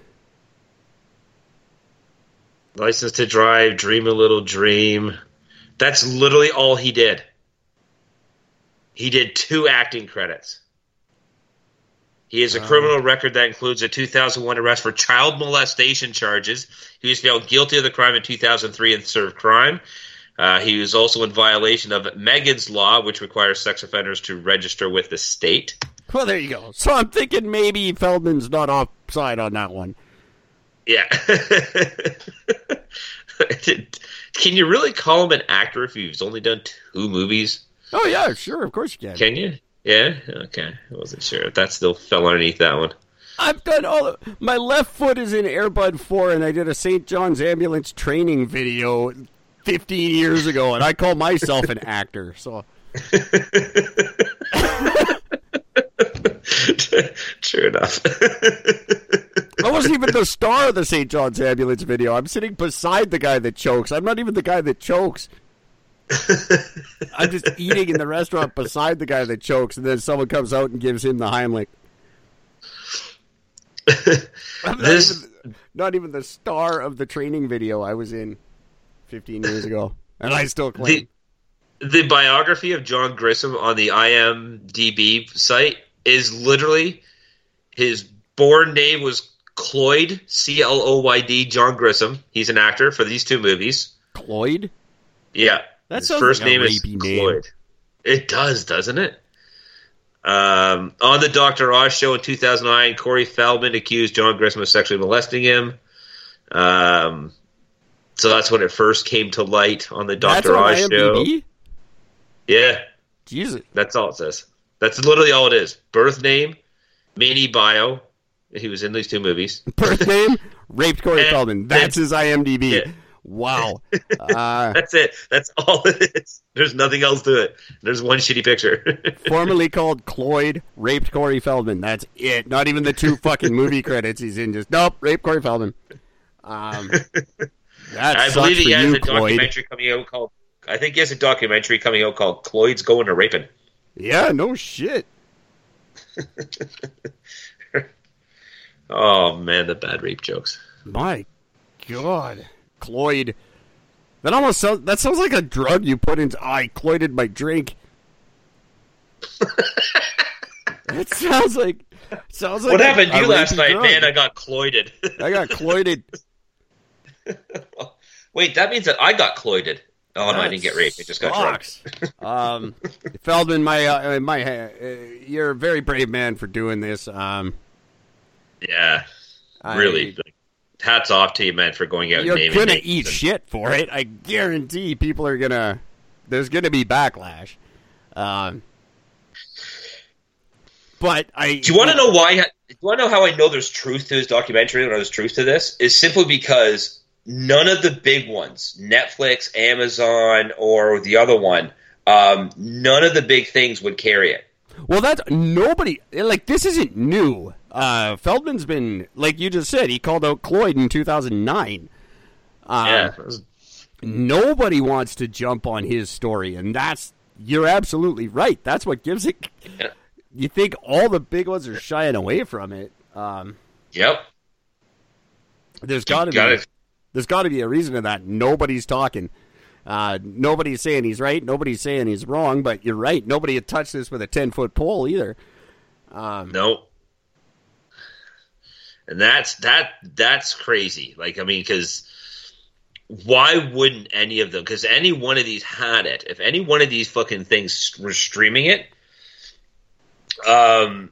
F: License to Drive, Dream a Little Dream. That's literally all he did. He did two acting credits. He has a criminal record that includes a 2001 arrest for child molestation charges. He was found guilty of the crime in 2003 and served crime. Uh, he was also in violation of Megan's Law, which requires sex offenders to register with the state.
E: Well, there you go. So I'm thinking maybe Feldman's not offside on that one.
F: Yeah. Can you really call him an actor if he's only done two movies?
E: Oh yeah, sure, of course you can.
F: Can you? Yeah. Okay. I wasn't sure if that still fell underneath that one.
E: I've done all. Of, my left foot is in Air Bud Four, and I did a St. John's ambulance training video 15 years ago, and I call myself an actor. So
F: True enough.
E: I wasn't even the star of the St. John's ambulance video. I'm sitting beside the guy that chokes. I'm not even the guy that chokes. I'm just eating in the restaurant beside the guy that chokes, and then someone comes out and gives him the Heimlich. Not,
F: This-
E: even, not even the star of the training video I was in 15 years ago, and I still claim.
F: the, the biography of John Grissom on the IMDb site is literally his born name was Cloyd C L O Y D John Grissom. He's an actor for these two movies.
E: Cloyd?
F: Yeah,
E: That
F: his first
E: like
F: name is
E: name.
F: Cloyd. It does, doesn't it? Um, on the Dr. Oz show in 2009, Corey Feldman accused John Grissom of sexually molesting him. Um, so that's when it first came to light on the Dr. Oz show. Yeah,
E: Jesus.
F: that's all it says. That's literally all it is. Birth name, mini bio. He was in these two movies.
E: Birth name? Raped Corey
F: Eh,
E: Feldman. That's his IMDb.
F: Yeah.
E: Wow. Uh,
F: That's it. That's all it is. There's nothing else to it. There's one shitty picture.
E: formerly called Cloyd, raped Corey Feldman. That's it. Not even the two fucking movie credits he's in. Just nope, rape Corey Feldman. Um, that
F: I believe he has
E: you,
F: a
E: Cloyd.
F: documentary coming out called. I think he has a documentary coming out called "Cloyd's Going to Raping."
E: Yeah, no shit.
F: Oh man, the bad rape jokes.
E: My God, Cloyd. That almost sounds. That sounds like a drug you put into. I cloyded my drink. it sounds like. Sounds like
F: What
E: a-
F: happened to you last night,
E: drug.
F: man? I got cloyded.
E: I got cloyded.
F: Wait, that means that I got cloyded. Oh no, I didn't get raped. I just got drunk.
E: Um, Feldman, my uh, my, uh, you're a very brave man for doing this. Um,
F: Yeah, really. Hats off to you, man, for going out
E: you're
F: and naming
E: gonna eat shit for it. I guarantee people are gonna. There's gonna be backlash. Um, but I.
F: Do you want to know why? Do you want to know how I know there's truth to his documentary and there's truth to this? Is simply because none of the big ones, Netflix, Amazon, or the other one, um, none of the big things would carry it.
E: Well, that's nobody. Like this isn't new. Uh, Feldman's been like you just said. He called out Cloyd in 2009. Uh,
F: yeah.
E: Nobody wants to jump on his story, and that's you're absolutely right. That's what gives it.
F: Yeah.
E: You think all the big ones are shying away from it? Um,
F: Yep.
E: there's got to be there's got to be a reason to that. Nobody's talking. Uh, nobody's saying he's right. Nobody's saying he's wrong. But you're right. Nobody had touched this with a ten foot pole either.
F: No. And that's that that's crazy. Like I mean because why wouldn't any of them cuz any one of these had it. If any one of these fucking things were streaming it um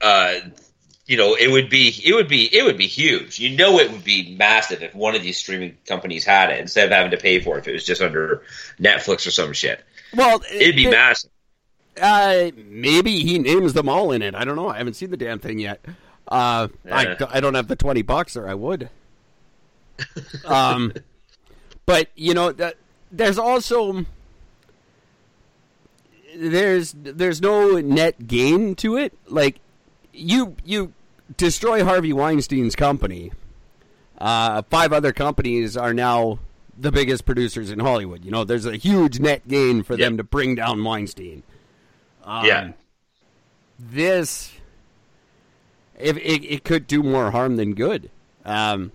F: uh you know, it would be it would be it would be huge. You know it would be massive if one of these streaming companies had it instead of having to pay for it if it was just under Netflix or some shit.
E: Well,
F: It'd be
E: it-
F: massive.
E: Uh, maybe he names them all in it. I don't know. I haven't seen the damn thing yet. Uh,
F: Yeah.
E: I, I don't have the twenty bucks, or I would. um, but you know that there's also there's there's no net gain to it. Like you you destroy Harvey Weinstein's company. Uh, five other companies are now the biggest producers in Hollywood. You know, there's a huge net gain for them to bring down Weinstein. Um,
F: yeah.
E: This, if it, it could do more harm than good. Um,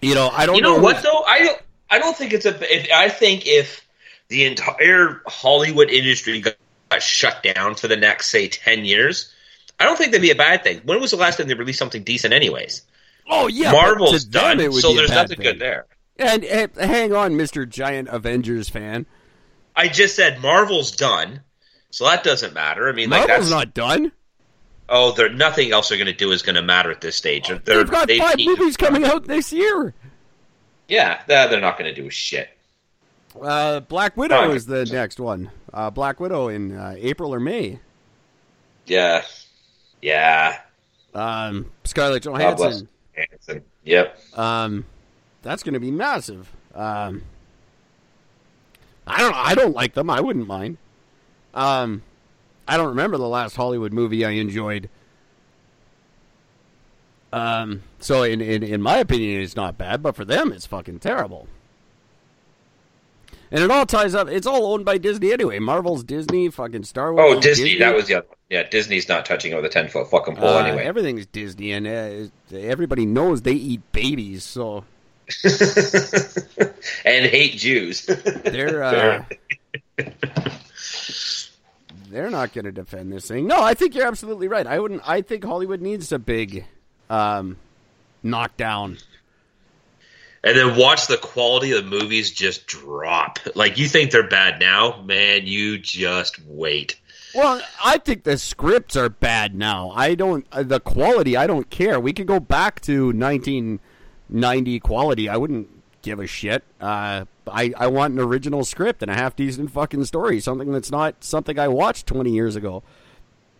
E: you know, I don't
F: You know
E: know
F: what
E: who's-
F: though? I don't. I don't think it's a. If, I think if the entire Hollywood industry got, got shut down for the next say ten years, I don't think that'd be a bad thing. When was the last time they released something decent, anyways?
E: Oh yeah,
F: Marvel's done,
E: it
F: so there's nothing
E: thing.
F: good there.
E: And, and hang on, Mister Giant Avengers fan.
F: I just said Marvel's done, so that doesn't matter. I mean, like
E: Marvel's
F: that's
E: not done.
F: Oh, they're nothing else they're going to do is going to matter at this stage. They're,
E: They've got
F: they
E: five movies coming out this year.
F: Yeah, they're they're not going to do a shit.
E: Uh, Black Widow is the next one. Uh, Black Widow in uh, April or May.
F: Yeah, yeah.
E: Um, Scarlett. Johansson.
F: Hanson. Yep.
E: Um, that's going to be massive. Um, I don't. I don't like them. I wouldn't mind. Um, I don't remember the last Hollywood movie I enjoyed. Um, so in, in in my opinion, it's not bad, but for them, it's fucking terrible. And it all ties up. It's all owned by Disney anyway. Marvel's Disney, fucking Star Wars.
F: Oh,
E: is
F: Disney. That was the other one. Yeah, Disney's not touching it with a 10 foot fucking pole
E: Uh,
F: anyway.
E: Everything's Disney, and uh, everybody knows they eat babies, so
F: and hate Jews.
E: they're uh, they're not going to defend this thing. No, I think you're absolutely right. I wouldn't. I think Hollywood needs a big um, knockdown.
F: and then watch the quality of the movies just drop. Like you think they're bad now, man. You just wait.
E: Well, I think the scripts are bad now. I don't uh, the quality. I don't care. We could go back to 1990 quality. I wouldn't give a shit. Uh, I I want an original script and a half decent fucking story. Something that's not something I watched 20 years ago.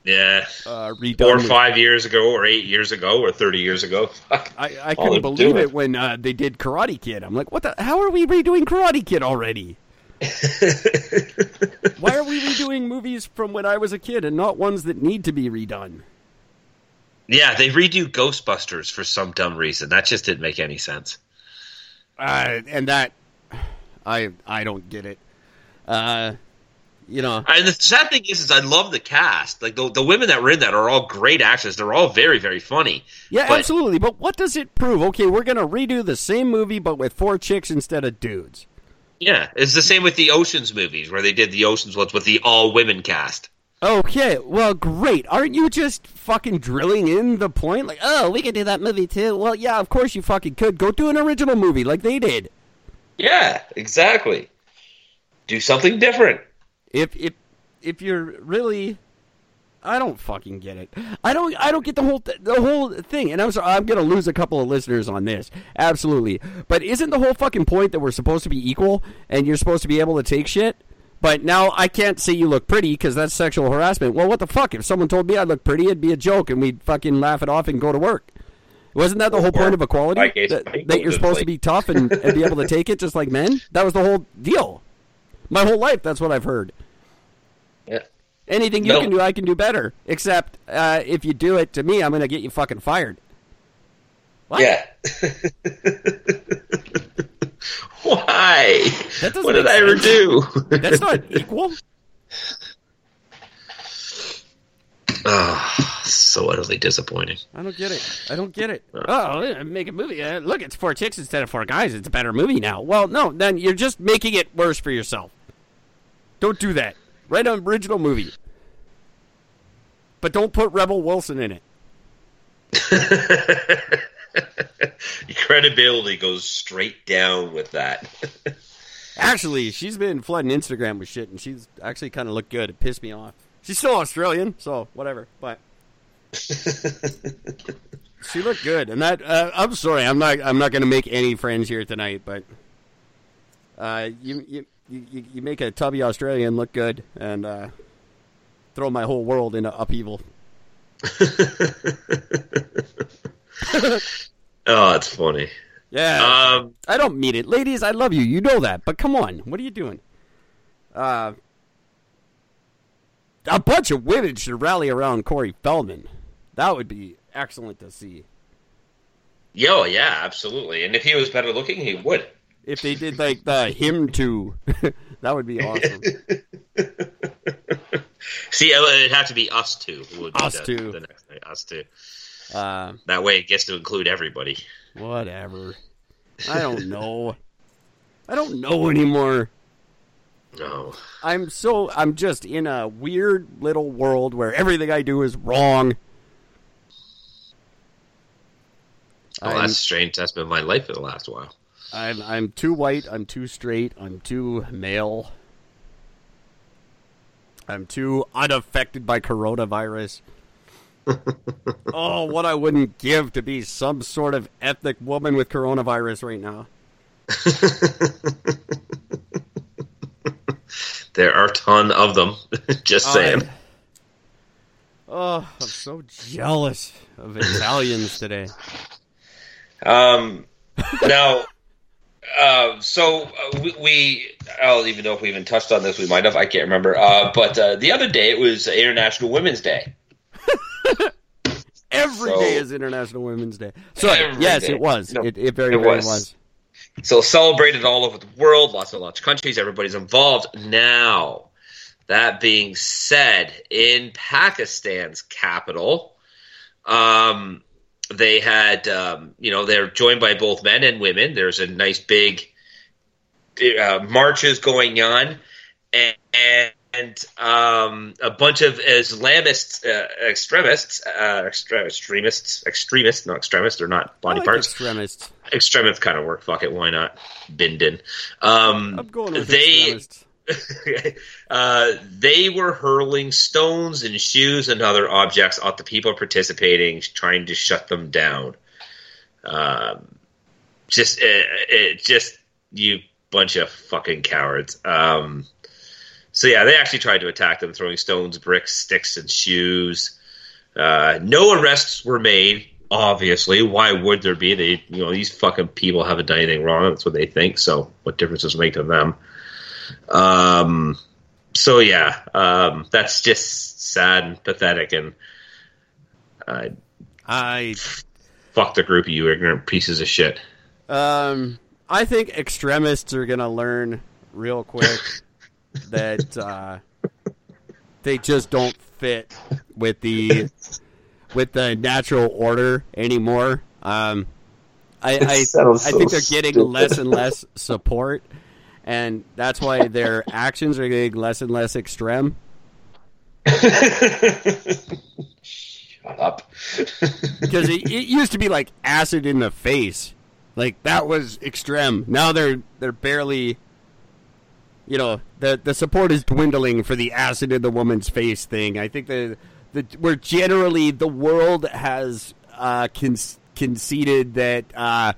F: Yeah,
E: Uh,
F: or five years ago, or eight years ago, or thirty years ago.
E: I, I
F: All
E: couldn't believe it when uh, they did Karate Kid. I'm like, what the? How are we redoing Karate Kid already? Why are we redoing movies from when I was a kid and not ones that need to be redone?
F: yeah, they redo Ghostbusters for some dumb reason. That just didn't make any sense.
E: Uh, and that, I I don't get it. Uh, you know,
F: And the sad thing is, is I love the cast. Like the the women that were in that are all great actors. They're all very very funny.
E: yeah,
F: But-
E: absolutely. But what does it prove? Okay, we're gonna redo the same movie, but with four chicks instead of dudes.
F: Yeah, it's the same with the Ocean's movies where they did the Ocean's ones with the all women cast.
E: Okay, well, great. Aren't you just fucking drilling in the point? Like, oh, we could do that movie too. Well, yeah, of course you fucking could. Go do an original movie like they did.
F: Yeah, exactly. Do something different.
E: If if if you're really, I don't fucking get it. I don't. I don't get the whole th- the whole thing. And I'm sorry, I'm gonna lose a couple of listeners on this. Absolutely. But isn't the whole fucking point that we're supposed to be equal and you're supposed to be able to take shit? But now I can't say you look pretty because that's sexual harassment. Well, what the fuck? If someone told me I look pretty, it'd be a joke, and we'd fucking laugh it off and go to work. Wasn't that the whole point of equality?
F: case,
E: that, that you're supposed to be tough and, and be able to take it just like men? That was the whole deal. My whole life, that's what I've heard. Yeah. Anything you
F: Nope.
E: can do, I can do better. Except uh, if you do it to me, I'm going to get you fucking fired. What?
F: Yeah. Why?
E: That
F: What did
E: make
F: I ever do?
E: That's not equal.
F: Ah, so utterly disappointing.
E: I don't get it. I don't get it. Oh, uh, make a movie. Uh, look, it's four chicks instead of four guys. It's a better movie now. Well, no, then you're just making it worse for yourself. Don't do that. Write an original movie. But don't put Rebel Wilson in it.
F: Your credibility goes straight down with that.
E: Actually, she's been flooding Instagram with shit, and she's actually kind of looked good. It pissed me off. She's still Australian, so whatever. But she looked good, and that uh, I'm sorry, I'm not I'm not going to make any friends here tonight, but uh, you, you you you make a tubby Australian look good, and uh, throw my whole world into upheaval.
F: Oh, it's funny.
E: Yeah,
F: Um,
E: I don't mean it, ladies. I love you. You know that, but come on, what are you doing? Uh, a bunch of women should rally around Corey Feldman. That would be excellent to see.
F: yo, yeah, absolutely. And if he was better looking, he would.
E: If they did like the him to, that would be awesome.
F: See, it'd have to be us two. Would
E: Us
F: the,
E: two.
F: The next. Us two.
E: Uh,
F: That way, it gets to include everybody.
E: whatever. I don't know. I don't know anymore.
F: No.
E: I'm so I'm just in a weird little world where everything I do is wrong.
F: Oh,
E: I'm-
F: that's strange. That's been my life for the last while.
E: I'm I'm too white. I'm too straight. I'm too male. I'm too unaffected by coronavirus. oh, what I wouldn't give to be some sort of ethnic woman with coronavirus right now.
F: There are a ton of them. Just saying.
E: Oh, I'm so jealous of Italians today.
F: Um, now, uh, so uh, we, we, I don't even know if we even touched on this. We might have. I can't remember. Uh, but uh, the other day it was International Women's Day.
E: Every
F: So-
E: day is International Women's Day.
F: So
E: yes,
F: day.
E: it was.
F: No,
E: it, it very,
F: it
E: very
F: was.
E: was.
F: So celebrated all over the world, lots of lots of countries, everybody's involved. Now, that being said, in Pakistan's capital, um, they had, um, you know, they're joined by both men and women. There's a nice big uh, marches going on, and, and um, a bunch of Islamist uh, extremists, uh, extre- extremists, extremists, not extremists, they're not body
E: like
F: parts
E: extremists.
F: Extremists kind of work. Fuck it, why not? Bindin. Um,
E: I'm going with
F: they uh, they were hurling stones and shoes and other objects at the people participating, trying to shut them down. Um, just, it, it, just you bunch of fucking cowards. Um, so yeah, they actually tried to attack them, throwing stones, bricks, sticks, and shoes. Uh, no arrests were made. Obviously, why would there be? They, you know, these fucking people haven't done anything wrong. That's what they think. So, what difference does it make to them? Um, so yeah, um, that's just sad and pathetic, and uh,
E: I
F: fuck the group of you ignorant pieces of shit.
E: um I think extremists are gonna learn real quick that uh, they just don't fit with the with the natural order anymore. Um, I I, I
F: so
E: think they're getting
F: stupid.
E: less and less support, and that's why their actions are getting less and less extreme.
F: Shut up.
E: because it, it used to be like acid in the face, like that was extreme. Now they're they're barely, you know, the the support is dwindling for the acid in the woman's face thing. I think the the we're generally the world has uh, con- conceded that uh,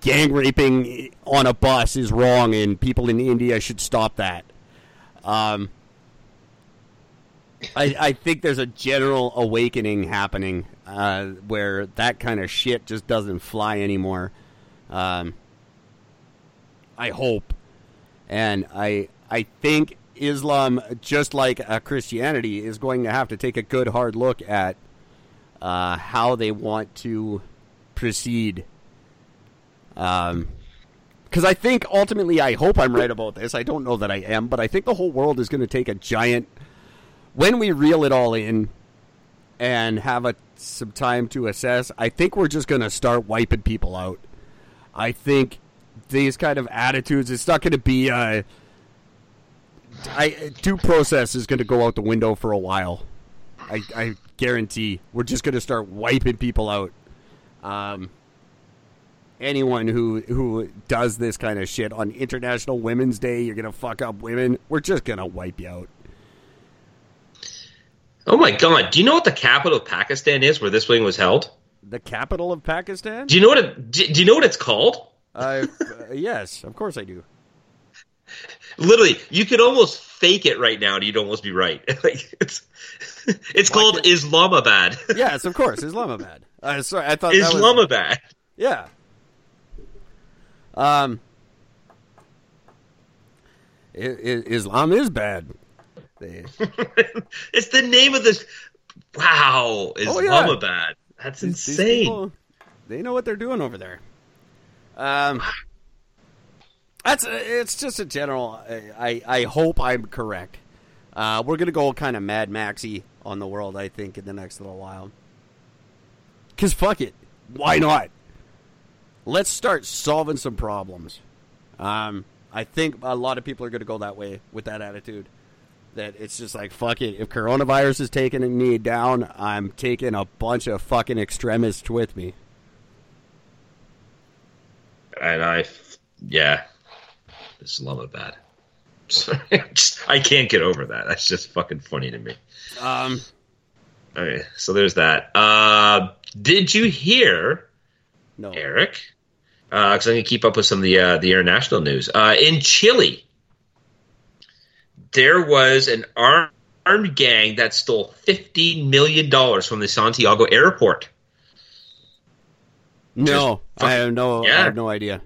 E: gang raping on a bus is wrong, and people in India should stop that. Um, I, I think there's a general awakening happening uh, where that kind of shit just doesn't fly anymore. Um, I hope, and I I think Islam, just like uh, Christianity, is going to have to take a good hard look at uh, how they want to proceed. Um, because I think ultimately, I hope I'm right about this. I don't know that I am, but I think the whole world is going to take a giant. When we reel it all in and have a, some time to assess, I think we're just going to start wiping people out. I think these kind of attitudes, it's not going to be. Uh, I due process is going to go out the window for a while. I, I guarantee we're just going to start wiping people out. Um, anyone who who does this kind of shit on International Women's Day, you're gonna fuck up women. We're just gonna wipe you out.
F: Oh my god! Do you know what the capital of Pakistan is, where this wedding was held?
E: The capital of Pakistan?
F: Do you know what it? Do, do you know what it's called?
E: Uh, uh, yes, of course I do.
F: Literally, you could almost fake it right now, and you'd almost be right. like it's it's
E: Why
F: called Islamabad.
E: Yes, of course, Islamabad. Uh, sorry, I thought that was
F: Islamabad.
E: yeah. Um, Islam is bad.
F: It's the name of this. Wow,
E: Oh, yeah.
F: Islamabad. That's insane.
E: people, they know what they're doing over there. Um, that's it's just a general. I I hope I'm correct. Uh, we're gonna go kind of Mad Maxy on the world. I think in the next little while. Cause fuck it, why not? Let's start solving some problems. Um, I think a lot of people are gonna go that way with that attitude. That it's just like fuck it. If coronavirus is taking me down, I'm taking a bunch of fucking extremists with me.
F: and I, yeah, Islamabad. Sorry, I can't get over that. That's just fucking funny to me.
E: Um,
F: Okay, so there's that. Uh, did you hear,
E: no.
F: Eric? Because I'm going to keep up with some of the uh, the international news. Uh, in Chile, there was an armed, armed gang that stole fifteen million dollars from the Santiago airport.
E: No, I have no. I have no idea.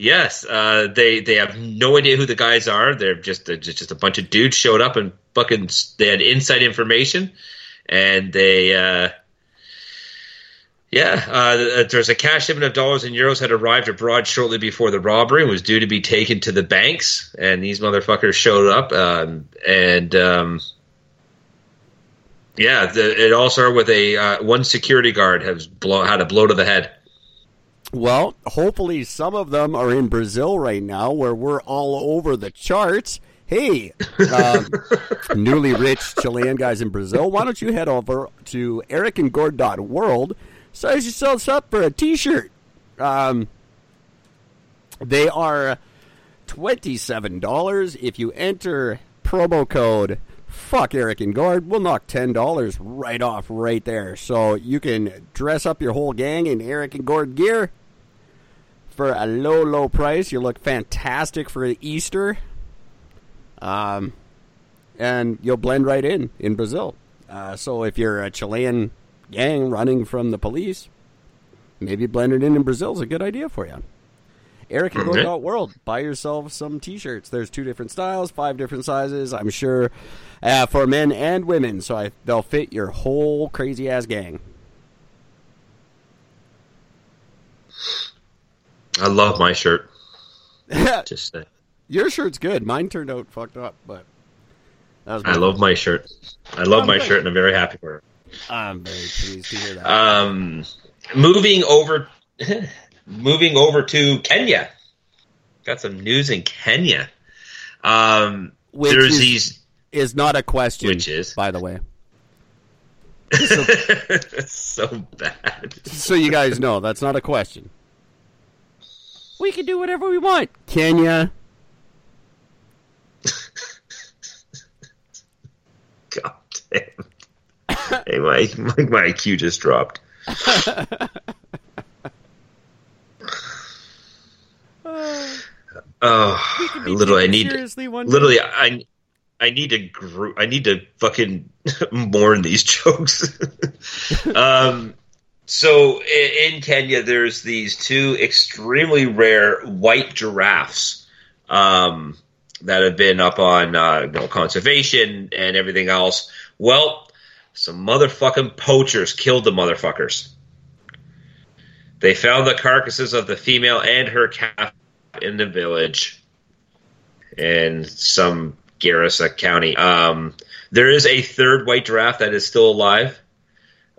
F: Yes, uh, they they have no idea who the guys are. They're just they're just a bunch of dudes showed up and fucking they had inside information, and they uh, yeah, uh, there's a cash shipment of dollars and euros had arrived abroad shortly before the robbery and was due to be taken to the banks, and these motherfuckers showed up, um, and um, yeah, the, it all started with a uh, one security guard has blow had a blow to the head.
E: Well, hopefully some of them are in Brazil right now, where we're all over the charts. Hey, um, newly rich Chilean guys in Brazil, why don't you head over to ericandgord.world, size yourselves up for a T-shirt. Um, they are twenty-seven dollars if you enter promo code fuck Eric and Gord. We'll knock ten dollars right off right there, so you can dress up your whole gang in Eric and Gord gear for a low, low price. You look fantastic for Easter. Um, and you'll blend right in in Brazil. Uh, so if you're a Chilean gang running from the police, maybe blending in in Brazil is a good idea for you. Eric and
F: Okay.
E: Go World. Buy yourself some T-shirts. There's two different styles, five different sizes. I'm sure uh, for men and women, so I, they'll fit your whole crazy ass gang.
F: I love my shirt. Just uh,
E: Your shirt's good. Mine turned out fucked up, but that was.
F: I love my shirt. I love
E: Oh,
F: my
E: good.
F: shirt, and I'm very happy for it.
E: I'm very pleased to hear that.
F: Um, moving over, moving over to Kenya. Got some news in Kenya. Um,
E: Which
F: there's
E: is-
F: these.
E: is not a question.
F: Which is?
E: by the way,
F: so bad.
E: so you guys know that's not a question. We can do whatever we want. Kenya.
F: God damn. hey, my, my my IQ just dropped. Oh, literally, I need
E: seriously day.
F: literally I I need to gr- I need to fucking mourn these jokes. um, so in, Kenya, there's these two extremely rare white giraffes. Um, that have been up on uh, you know, conservation and everything else. Well, some motherfucking poachers killed the motherfuckers. They found the carcasses of the female and her calf in the village in some Garissa County. Um, there is a third white giraffe that is still alive.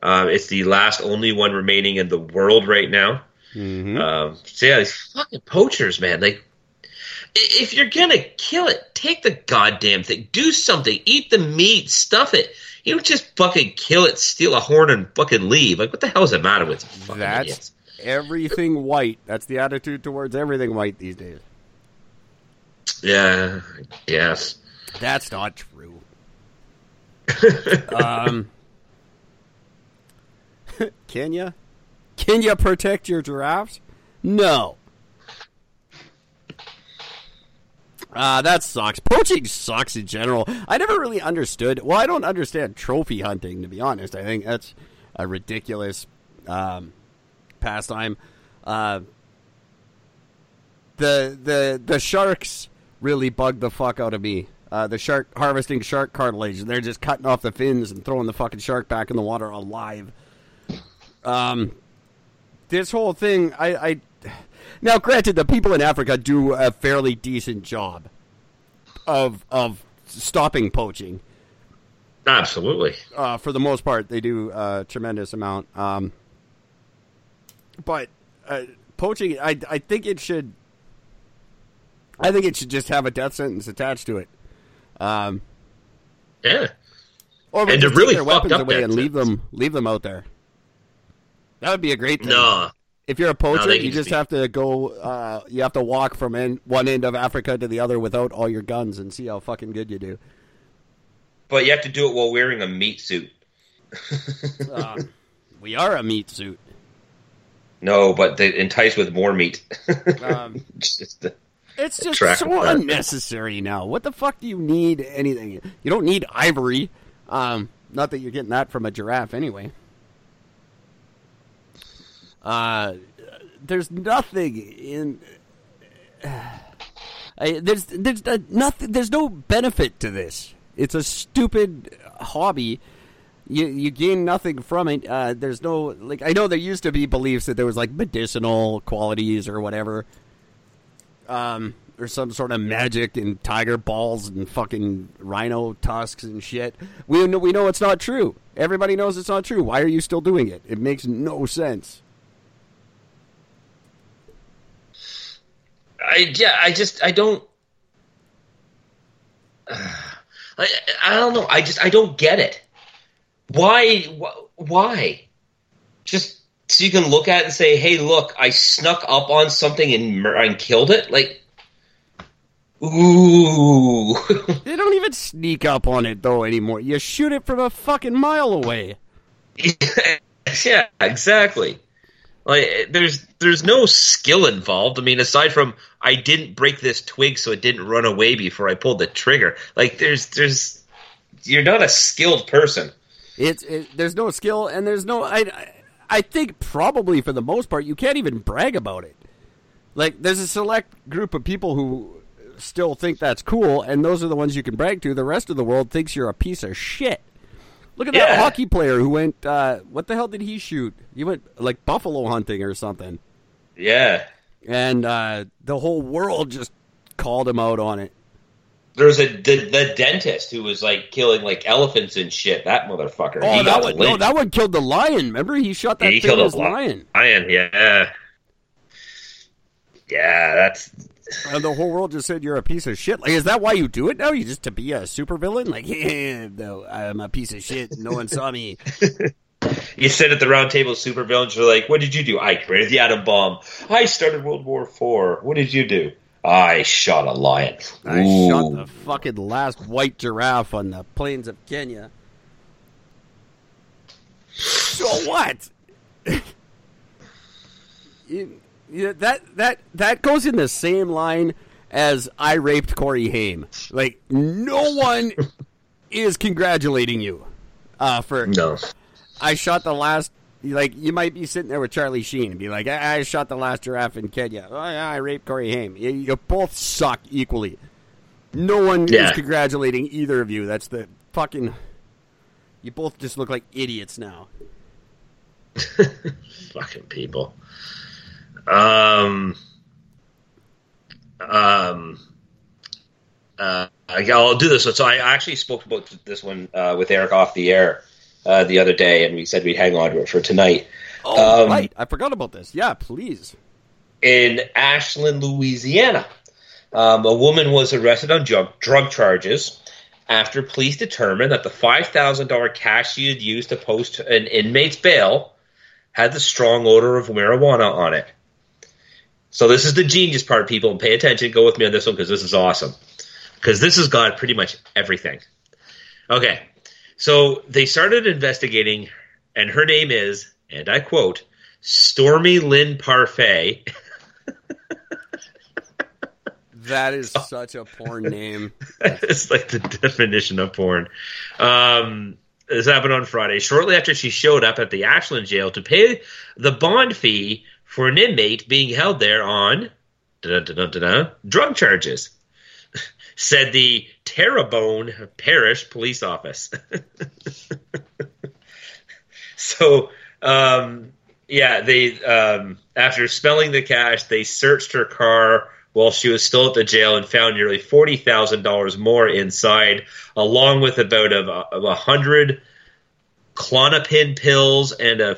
F: Um, it's the last only one remaining in the world right now. Um, so yeah, these fucking poachers, man. Like, if you're gonna kill it, take the goddamn thing. Do something. Eat the meat. Stuff it. You don't just fucking kill it, steal a horn, and fucking leave. Like, what the hell is the matter with fucking
E: That's
F: idiots?
E: everything white. That's the attitude towards everything white these days.
F: Yeah. Yes.
E: That's not true. um, can you? Can you protect your giraffes? No. Uh, that sucks. Poaching sucks in general. I never really understood. Well, I don't understand trophy hunting, to be honest. I think that's a ridiculous um, pastime. Uh, the the the sharks really bug the fuck out of me. Uh, the shark harvesting shark cartilage. They're just cutting off the fins and throwing the fucking shark back in the water alive. Um, this whole thing, I, I now granted the people in Africa do a fairly decent job of of stopping poaching.
F: Absolutely.
E: Uh, for the most part, they do a tremendous amount. Um, but uh, poaching, I I think it should. I think it should just have a death sentence attached to it. Um,
F: Yeah.
E: or
F: And to really
E: their
F: fucked
E: weapons
F: up
E: away and leave them leave them out there. That would be a great thing.
F: No.
E: If you're a poacher,
F: they
E: you just
F: be-
E: have to go. Uh, you have to walk from en- one end of Africa to the other without all your guns and see how fucking good you do.
F: But you have to do it while wearing a meat suit.
E: Um, we are a meat suit.
F: No, but they entice with more meat.
E: Um,
F: Just the-
E: It's just so unnecessary now. What the fuck do you need anything? You don't need ivory. Um, not that you're getting that from a giraffe anyway. Uh, there's nothing in. I, there's there's uh, nothing. There's no benefit to this. It's a stupid hobby. You you gain nothing from it. Uh, there's no like. I know there used to be beliefs that there was like medicinal qualities or whatever um, or some sort of magic in tiger balls and fucking rhino tusks and shit. We know, we know it's not true. Everybody knows it's not true. Why are you still doing it? It makes no sense.
F: I yeah, I just I don't. I I don't know. I just I don't get it. Why wh- why? Just so you can look at it and say, "Hey, look, I snuck up on something and mur- and killed it." Like, ooh,
E: They don't even sneak up on it though anymore. You shoot it from a fucking mile away.
F: yeah, exactly. Like, there's there's no skill involved. I mean, aside from I didn't break this twig so it didn't run away before I pulled the trigger. Like, there's there's you're not a skilled person.
E: It's it, there's no skill and there's no. I I- I think probably for the most part you can't even brag about it. Like there's a select group of people who still think that's cool, and those are the ones you can brag to. The rest of the world thinks you're a piece of shit. Look at that
F: Yeah.
E: hockey player who went. Uh, what the hell did he shoot? He went like buffalo hunting or something,
F: Yeah.
E: and uh, the whole world just called him out on it.
F: There's a the, the dentist who was like killing like elephants and shit. That motherfucker.
E: Oh,
F: he
E: that one! No, that one killed the lion. Remember, he shot that
F: he killed a
E: lion.
F: lion. Yeah. Yeah, that's
E: And the whole world just said you're a piece of shit. Like, is that why you do it now? You just to be a supervillain? Like, yeah, no, I'm a piece of shit. No one saw me.
F: you sit at the round table supervillains. You're like, what did you do? I created the atom bomb. I started World War Four. What did you do? I shot a lion.
E: I
F: Ooh.
E: shot the fucking last white giraffe on the plains of Kenya. So what? you, you, that that that goes in the same line as I raped Corey Haim. Like no one is congratulating you uh, for
F: No.
E: I shot the last. Like you might be sitting there with Charlie Sheen and be like, "I, I shot the last giraffe in Kenya." Oh yeah, I raped Corey Haim. You, you both suck equally. No one
F: Yeah.
E: is congratulating either of you. That's the fucking. You both just look like idiots now.
F: Fucking people. Um. Um. Uh, I'll do this. So I actually spoke about this one uh, with Eric off the air uh, the other day, and we said we'd hang on to it for tonight.
E: Oh,
F: Um,
E: right. I forgot about this. Yeah, please.
F: in Ashland, Louisiana. Um, a woman was arrested on drug, drug charges after police determined that the $5,000 cash she had used to post an inmate's bail had the strong odor of marijuana on it. So this is the genius part, people. And Pay attention. Go with me on this one because this is awesome. Because this has got pretty much everything. Okay. So they started investigating, and her name is, and I quote, Stormy Lynn Parfait.
E: That is such a porn name.
F: it's like the definition of porn. Um, this happened on Friday, shortly after she showed up at the Ashland jail to pay the bond fee for an inmate being held there on drug charges, said the Terrebonne Parish Police Office. so, um, yeah, they um, after smelling the cash, they searched her car while she was still at the jail and found nearly forty thousand dollars more inside, along with about of a, a hundred Klonopin pills and a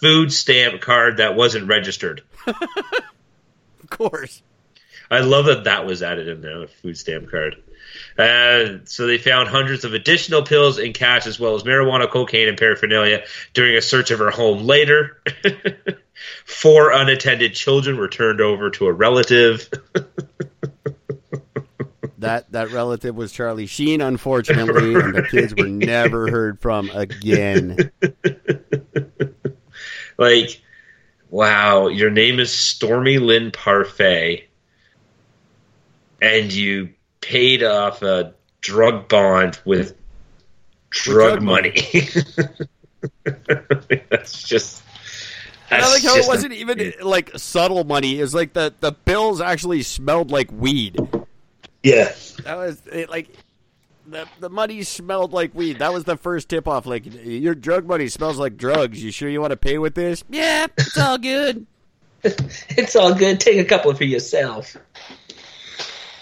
F: food stamp card that wasn't registered.
E: Of course.
F: I love that that was added in there, a food stamp card. Uh, so they found hundreds of additional pills and cash, as well as marijuana, cocaine, and paraphernalia during a search of her home later. Four unattended children were turned over to a relative.
E: That that relative was Charlie Sheen, unfortunately, and the kids were never heard from again.
F: Like, wow, your name is Stormy Lynn Parfait, and you paid off a drug bond with drug,
E: drug
F: money. that's just.
E: And I like how it wasn't even like subtle money. It was like the the bills actually smelled like weed.
F: Yeah.
E: That was it, like the the money smelled like weed. That was the first tip off. Like your drug money smells like drugs. You sure you want to pay with this? Yeah, it's all good.
F: It's all good. Take a couple for yourself.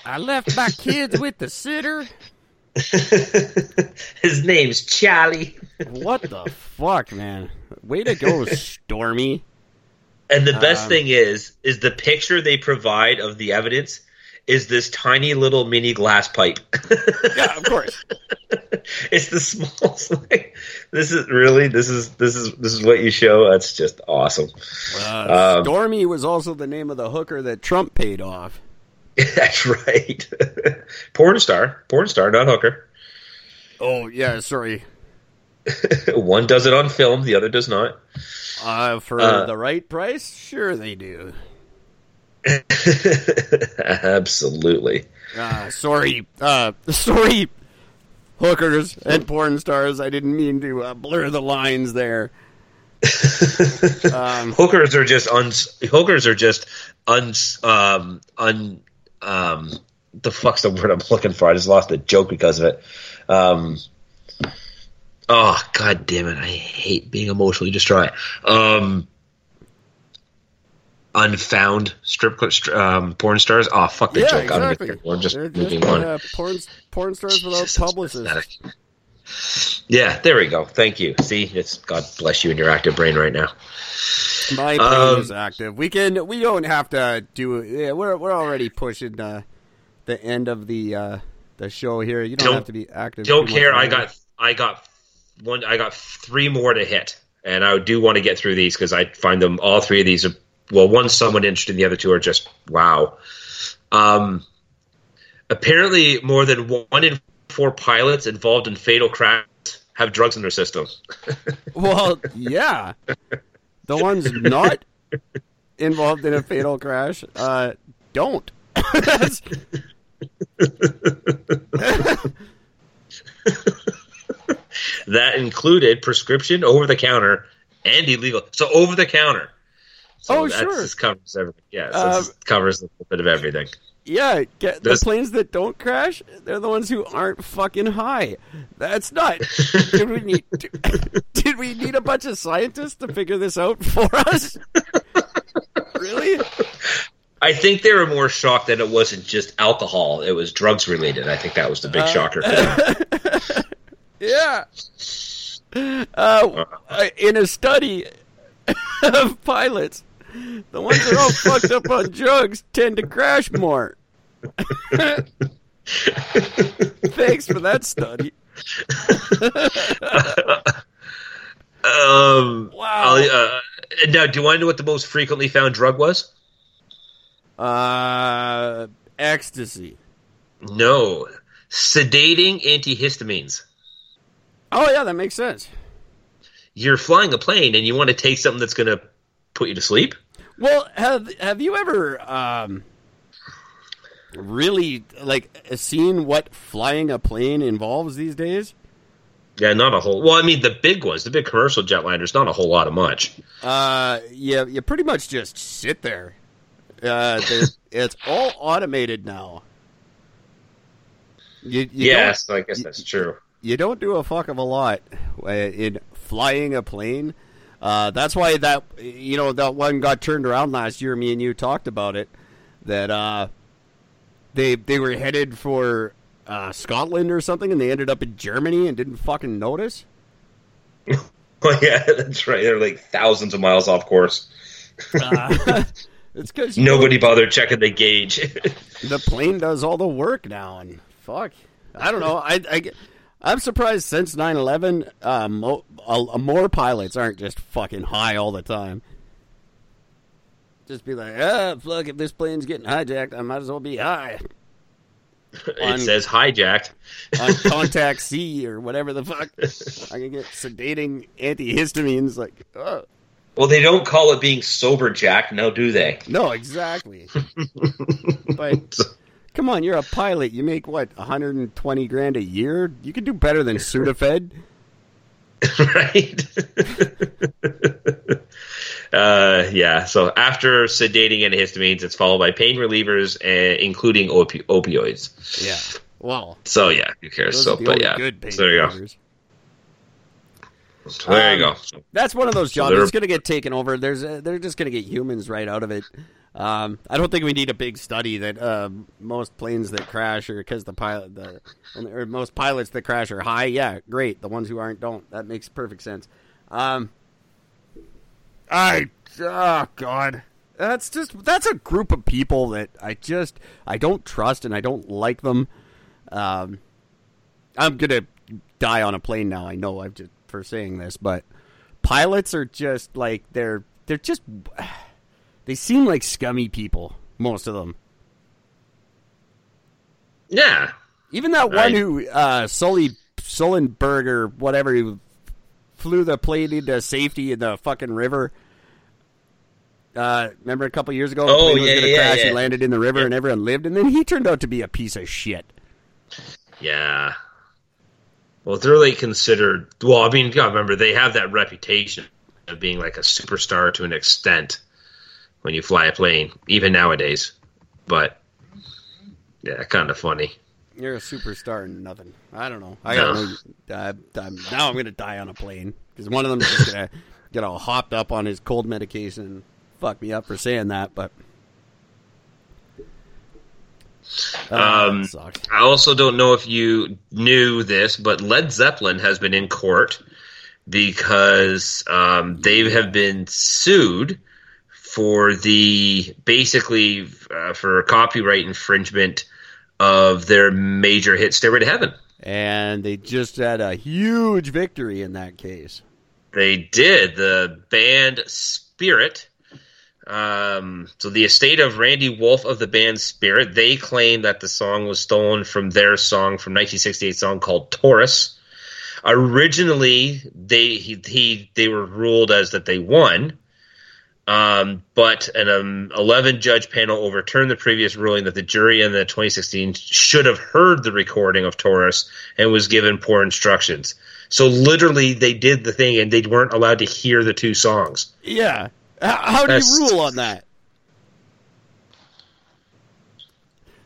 E: I left my kids with the sitter.
F: His name's Charlie.
E: What the fuck, man? Way to go, Stormy.
F: And the best
E: Um,
F: thing is, is the picture they provide of the evidence is this tiny little mini glass pipe.
E: Yeah, of course.
F: it's the smallest thing. This is really this is this is this is what you show. That's just awesome.
E: Uh,
F: Um,
E: Stormy was also the name of the hooker that Trump paid off.
F: That's right. porn star, porn star, not hooker.
E: Oh yeah, sorry.
F: One does it on film, the other does not.
E: Uh, for
F: Uh,
E: the right price, sure they do.
F: Absolutely.
E: Uh, sorry, uh, sorry, hookers and porn stars. I didn't mean to uh, blur the lines there. um,
F: hookers are just un hookers are just un um un um the fuck's the word I'm looking for? I just lost the joke because of it. Um Oh god damn it, I hate being emotionally distraught. Um unfound strip um, porn stars. Oh fuck the
E: yeah,
F: joke. I'm
E: exactly.
F: just, just
E: They're
F: moving on.
E: uh, porn, porn stars without
F: Jesus,
E: publicists.
F: Yeah, there we go. Thank you. See, it's God bless you and your active brain right now.
E: My brain
F: Um,
E: is active. We can. We don't have to do. Yeah, we're we're already pushing uh, the end of the uh, the show here. You don't,
F: Don't-
E: have to be active.
F: Don't care. I got I got one. I got three more to hit, and I do want to get through these because I find them all three of these are well, one's somewhat interesting. The other two are just wow. Um, apparently, more than one in four pilots involved in fatal crashes have drugs in their system.
E: Well, yeah. The ones not involved in a fatal crash uh, don't.
F: That included prescription, over the counter, and illegal. So over the counter. So
E: Oh, sure.
F: just covers everything. Yeah, so
E: Uh,
F: this covers a little bit of everything.
E: Yeah, get, the planes that don't crash, they're the ones who aren't fucking high. That's not. did, we need, did we need a bunch of scientists to figure this out for us? really?
F: I think they were more shocked that it wasn't just alcohol; it was drugs related. I think that was the big shocker for them.
E: Yeah. Uh, uh, in a study of pilots, the ones that are all fucked up on drugs tend to crash more. Thanks for that study.
F: Um,
E: Wow.
F: Uh, now, do you want to know what the most frequently found drug was?
E: Uh, ecstasy.
F: No, sedating antihistamines.
E: Oh yeah, that makes sense.
F: You're flying a plane and you want to take something that's going to put you to sleep.
E: Well, have have you ever um really like seen what flying a plane involves these days?
F: Yeah, not a whole. Well, I mean, the big ones, the big commercial jetliners, not a whole lot of much.
E: Uh, yeah, you pretty much just sit there. Uh, it's all automated now. You, you
F: yes, I guess that's true.
E: you don't do a fuck of a lot uh, in flying a plane. Uh, that's why that you know that one got turned around last year. Me and you talked about it. That uh, they they were headed for uh, Scotland or something, and they ended up in Germany and didn't fucking notice.
F: Well, yeah, that's right. They're like thousands of miles off course.
E: Uh, it's because
F: Nobody bothered checking the gauge.
E: the plane does all the work now, and fuck, I don't know. I, I I'm surprised since 9/11, uh, mo- uh, more pilots aren't just fucking high all the time. Just be like, ah, fuck, if this plane's getting hijacked, I might as well be high
F: it says hijacked.
E: on Contac C or whatever the fuck. I can get sedating antihistamines. Like, oh.
F: Well, they don't call it being sober jacked, now do they?
E: no, exactly. but come on, you're a pilot. You make what 120 grand a year. You could do better than Sudafed.
F: right? uh, yeah. So after sedating and antihistamines, it's followed by pain relievers, uh, including opi- opioids.
E: Yeah. Well,
F: So yeah, who cares?
E: those
F: So,
E: the
F: but yeah,
E: good pain
F: so there you go.
E: relievers.
F: So there you
E: Um,
F: go. So,
E: That's one of those jobs
F: they're-
E: that's going to get taken over. There's uh they're just going to get humans right out of it. Um, I don't think we need a big study that uh, most planes that crash are because the pilot the or most pilots that crash are high. Yeah, great. The ones who aren't don't. That makes perfect sense. Um, I oh god, that's just that's a group of people that I just I don't trust and I don't like them. Um, I'm gonna die on a plane now. I know I've just for saying this, but pilots are just like they're they're just they seem like scummy people. Most of them.
F: yeah.
E: Even that one
F: Right.
E: who uh, Sully Sullenberg or whatever who flew the plane into safety in the fucking river. Uh, remember a couple years ago,
F: Oh, yeah, yeah,
E: crash. He landed in the river, and everyone lived. And then he turned out to be a piece of shit.
F: Yeah. Well, they're like considered. Well, I mean, remember they have that reputation of being like a superstar to an extent when you fly a plane, even nowadays. But yeah, kind of funny.
E: You're a superstar and nothing. I don't know. I don't
F: No.
E: Uh, now I'm gonna die on a plane because one of them is just gonna get all hopped up on his cold medication and fuck me up for saying that. But Uh,
F: Um. I also don't know if you knew this, but Led Zeppelin has been in court because um, they have been sued for the basically uh, for copyright infringement of their major hit "Stairway to Heaven."
E: and they just had a huge victory in that case.
F: They did. The band Spirit. Um, so the estate of Randy Wolfe of the band Spirit, they claim that the song was stolen from their song from 1968 song called Taurus. Originally, they he, he they were ruled as that they won. Um, but an um, 11 judge panel overturned the previous ruling that the jury in the 2016 should have heard the recording of Taurus and was given poor instructions. So literally, they did the thing and they weren't allowed to hear the two songs.
E: Yeah. H- How do
F: That's-
E: you rule on that?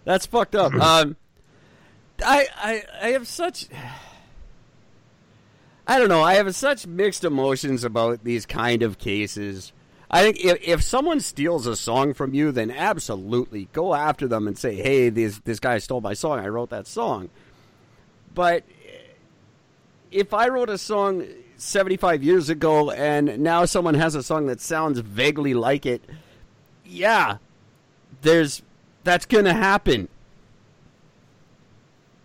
E: That's fucked up. Um, I, I, I have such. I don't know. I have such mixed emotions about these kind of cases. I think if, if someone steals a song from you, then absolutely go after them and say, "Hey, this this guy stole my song. I wrote that song." But if I wrote a song 75 years ago and now someone has a song that sounds vaguely like it, yeah, there's that's going to happen.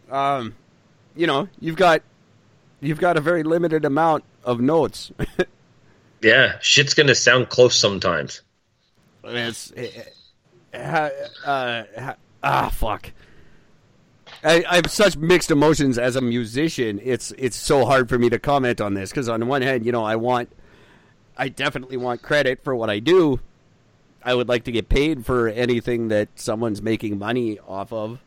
E: Um, you know, you've got you've got a very limited amount of notes.
F: Yeah, shit's gonna sound close sometimes.
E: it's uh, uh, ah fuck. I, I have such mixed emotions as a musician. It's it's so hard for me to comment on this because on one hand, you know, I want, I definitely want credit for what I do. I would like to get paid for anything that someone's making money off of.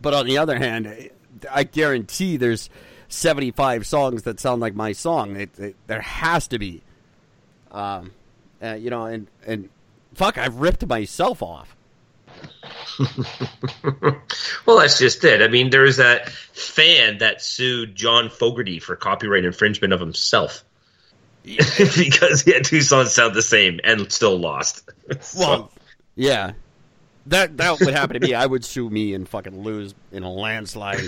E: But on the other hand, I guarantee there's 75 songs that sound like my song. It, it, there has to be. Um, uh, you know, and and fuck, I've ripped myself off.
F: well, that's just it. I mean, there's that fan that sued John Fogerty for copyright infringement of himself because he had two songs sound the same and still lost. So-
E: Well, yeah, that that would happen to me. I would sue me and fucking lose in a landslide.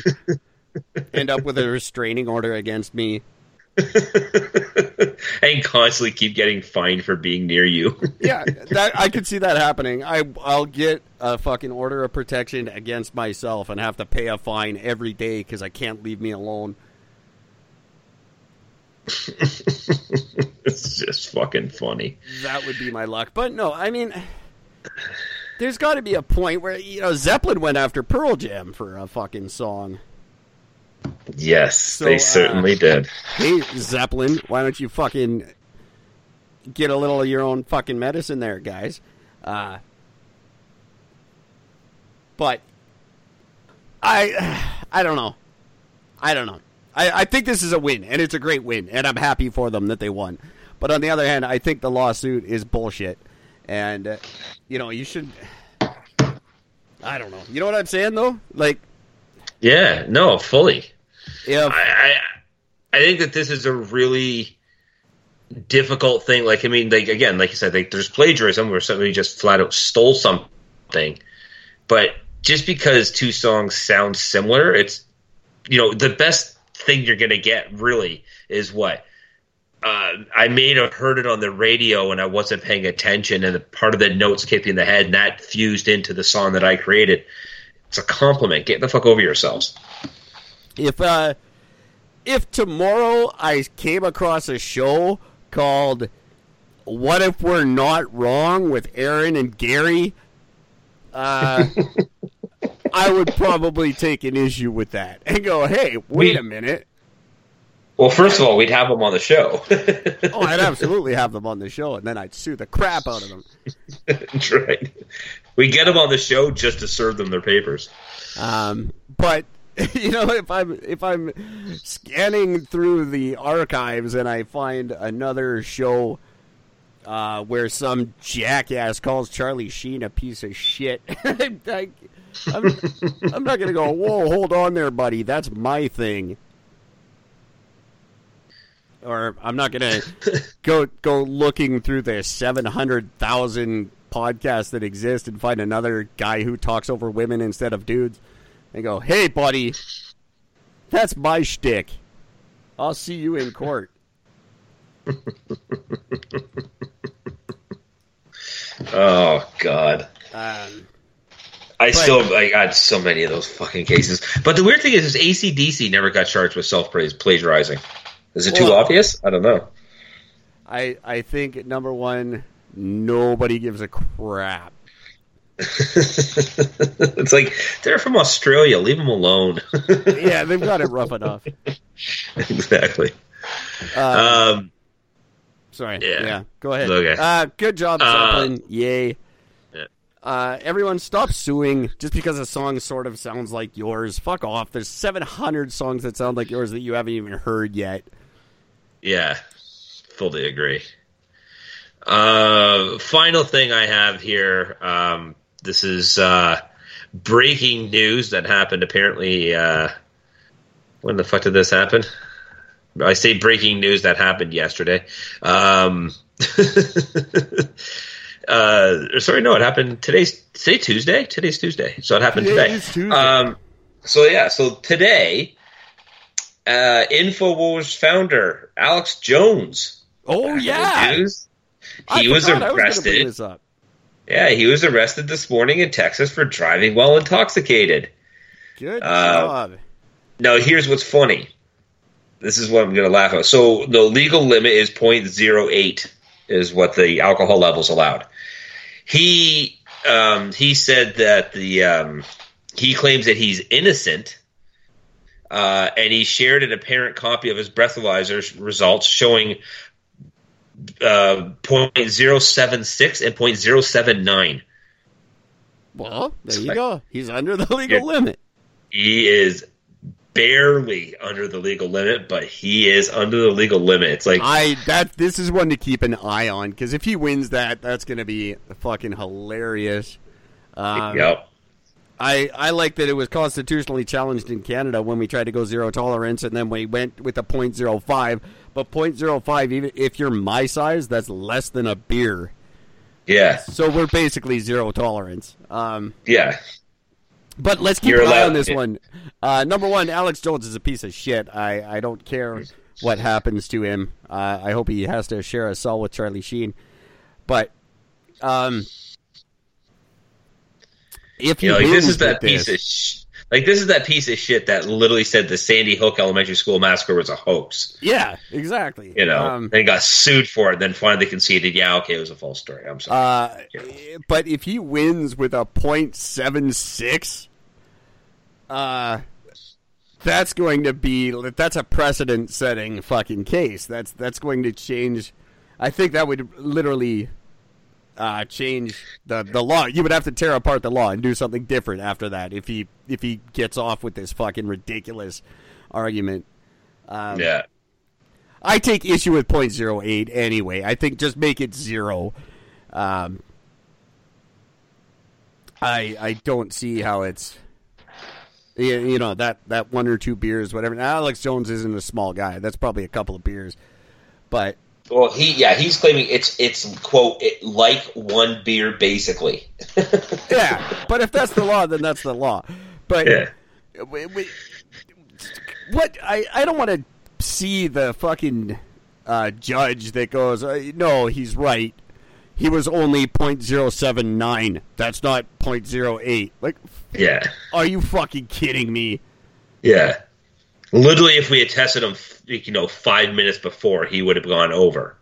E: End up with a restraining order against me.
F: and constantly keep getting fined for being near you.
E: Yeah, that, I could see that happening. I I'll get a fucking order of protection against myself and have to pay a fine every day because I can't leave me alone.
F: it's just fucking funny.
E: That would be my luck. But no, I mean, there's got to be a point where you know Zeppelin went after Pearl Jam for a fucking song.
F: Yes,
E: uh,
F: they certainly did.
E: Hey Zeppelin, why don't you fucking get a little of your own fucking medicine there, guys? Uh, but I, I don't know. I don't know. I, I think this is a win, and it's a great win, and I'm happy for them that they won. But on the other hand, I think the lawsuit is bullshit, and uh, you know you should. I don't know. You know what I'm saying though? Like,
F: Yeah, no, fully.
E: Yeah,
F: I, I I think that this is a really difficult thing. Like, I mean, like again, like you said, like there's plagiarism where somebody just flat out stole something, but just because two songs sound similar, it's you know the best thing you're gonna get really is what. Uh, I may have heard it on the radio and I wasn't paying attention, and the part of the notes kept in the head, and that fused into the song that I created. It's a compliment. Get the fuck over yourselves.
E: if uh if tomorrow I came across a show called What If We're Not Wrong with Aaron and Gary, uh I would probably take an issue with that and go, "Hey, wait
F: We-
E: a minute."
F: Well, first of all, we'd have them on the show.
E: Oh, I'd absolutely have them on the show and then I'd sue the crap out of them.
F: That's right. We get them on the show just to serve them their papers.
E: Um, but you know, if I'm if I'm scanning through the archives and I find another show uh, where some jackass calls Charlie Sheen a piece of shit, I, am I'm not gonna go. Whoa, hold on there, buddy. That's my thing. Or I'm not gonna go go looking through the seven hundred thousand podcasts that exist and find another guy who talks over women instead of dudes and go, "Hey, buddy, that's my shtick. I'll see you in court."
F: Oh God.
E: Um,
F: I still I got so many of those fucking cases. But the weird thing is, is ACDC never got charged with self praise plagiarizing. Is it too
E: Well-
F: obvious? I don't know.
E: I I think number one, nobody gives a crap.
F: it's like they're from Australia. Leave them alone.
E: Yeah, they've got it rough enough.
F: exactly.
E: Uh,
F: Um,
E: sorry.
F: yeah.
E: Yeah. Go ahead.
F: Okay.
E: Uh, good job,
F: Uh,
E: Zeppelin. Yay.
F: Yeah.
E: Uh, everyone, stop suing just because a song sort of sounds like yours. Fuck off. There's 700 songs that sound like yours that you haven't even heard yet.
F: Yeah, fully agree. Uh, final thing I have here. Um, this is uh, breaking news that happened apparently. Uh, when the fuck did this happen? I say breaking news that happened yesterday. Um, uh, sorry, no, it happened today's today Tuesday. Today's Tuesday, so it happened
E: Today
F: today. Um, so yeah, so today, uh, Infowars founder Alex Jones.
E: Oh
F: back in the
E: yeah,
F: news. He was
E: I bring
F: arrested.
E: up.
F: yeah, he was arrested this morning in Texas for driving while intoxicated.
E: Good
F: Uh,
E: job.
F: Now, here's what's funny. This is what I'm going to laugh at. So the legal limit is 0.08 is what the alcohol levels allowed. He um, he said that the um, he claims that he's innocent, uh, and he shared an apparent copy of his breathalyzer results showing uh, 0.076 and 0.079.
E: Well, there you go. He's under the legal
F: Yeah.
E: limit.
F: He is barely under the legal limit, but he is under the legal limit. It's like
E: I that this is one to keep an eye on because if he wins that, that's going to be fucking hilarious. Um,
F: Yep.
E: I I like that it was constitutionally challenged in Canada when we tried to go zero tolerance, and then we went with a .05. But .05, even if you're my size, that's less than a beer.
F: Yeah.
E: So we're basically zero tolerance. Um,
F: Yeah.
E: but let's keep
F: You're
E: an eye on this one. Uh, number one, Alex Jones is a piece of shit. I, I don't care what happens to him. Uh, I hope he has to share a cell with Charlie Sheen. But um, if he
F: You know, like this is that piece
E: this-
F: of sh- like this is that piece of shit that literally said the Sandy Hook Elementary School massacre was a hoax.
E: yeah, exactly.
F: You know,
E: Um,
F: and got sued for it. Then finally conceded, yeah, okay, it was a false story. I'm sorry.
E: Uh, but if he wins with a .76, uh, that's going to be that's a precedent-setting fucking case. That's that's going to change. I think that would literally uh, change the the law. You would have to tear apart the law and do something different after that if he if he gets off with this fucking ridiculous argument. Um,
F: yeah.
E: I take issue with .08 anyway. I think just make it zero. Um, I I don't see how it's you, you know that that one or two beers whatever. Now, Alex Jones isn't a small guy. That's probably a couple of beers, but
F: Well, he yeah he's claiming it's it's quote it, like one beer basically.
E: yeah. But if that's the law, then that's the law. But
F: Yeah.
E: we- we- what I I don't want to see the fucking uh, judge that goes uh, no he's right. He was only .079. That's not .08. Like,
F: Yeah.
E: are you fucking kidding me?
F: Yeah. Literally, if we had tested him, you know, five minutes before, he would have gone over.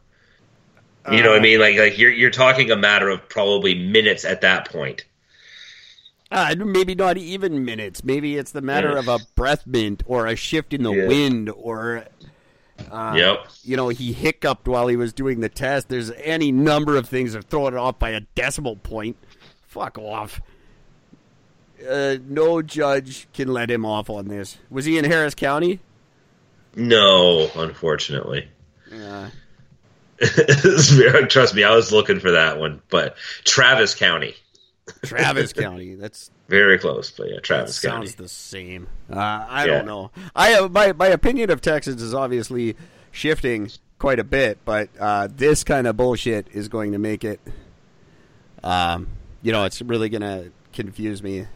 F: You know what I mean? Like, like you're you're talking a matter of probably minutes at that point.
E: Uh, maybe not even minutes. Maybe it's the matter
F: Yeah.
E: of a breath mint or a shift in the
F: Yeah.
E: wind or Uh,
F: yep.
E: you know, he hiccuped while he was doing the test. There's any number of things that throw it off by a decimal point. Fuck off. Uh, no judge can let him off on this. Was he in Harris County?
F: No, unfortunately.
E: Uh,
F: Trust me, I was looking for that one, but Travis County,
E: Travis County. That's
F: very close. But yeah, Travis
E: sounds
F: County.
E: the same. Uh, I
F: Yeah.
E: don't know. I uh, my my opinion of Texas is obviously shifting quite a bit, but uh, this kind of bullshit is going to make it. Um, you know, it's really going to confuse me.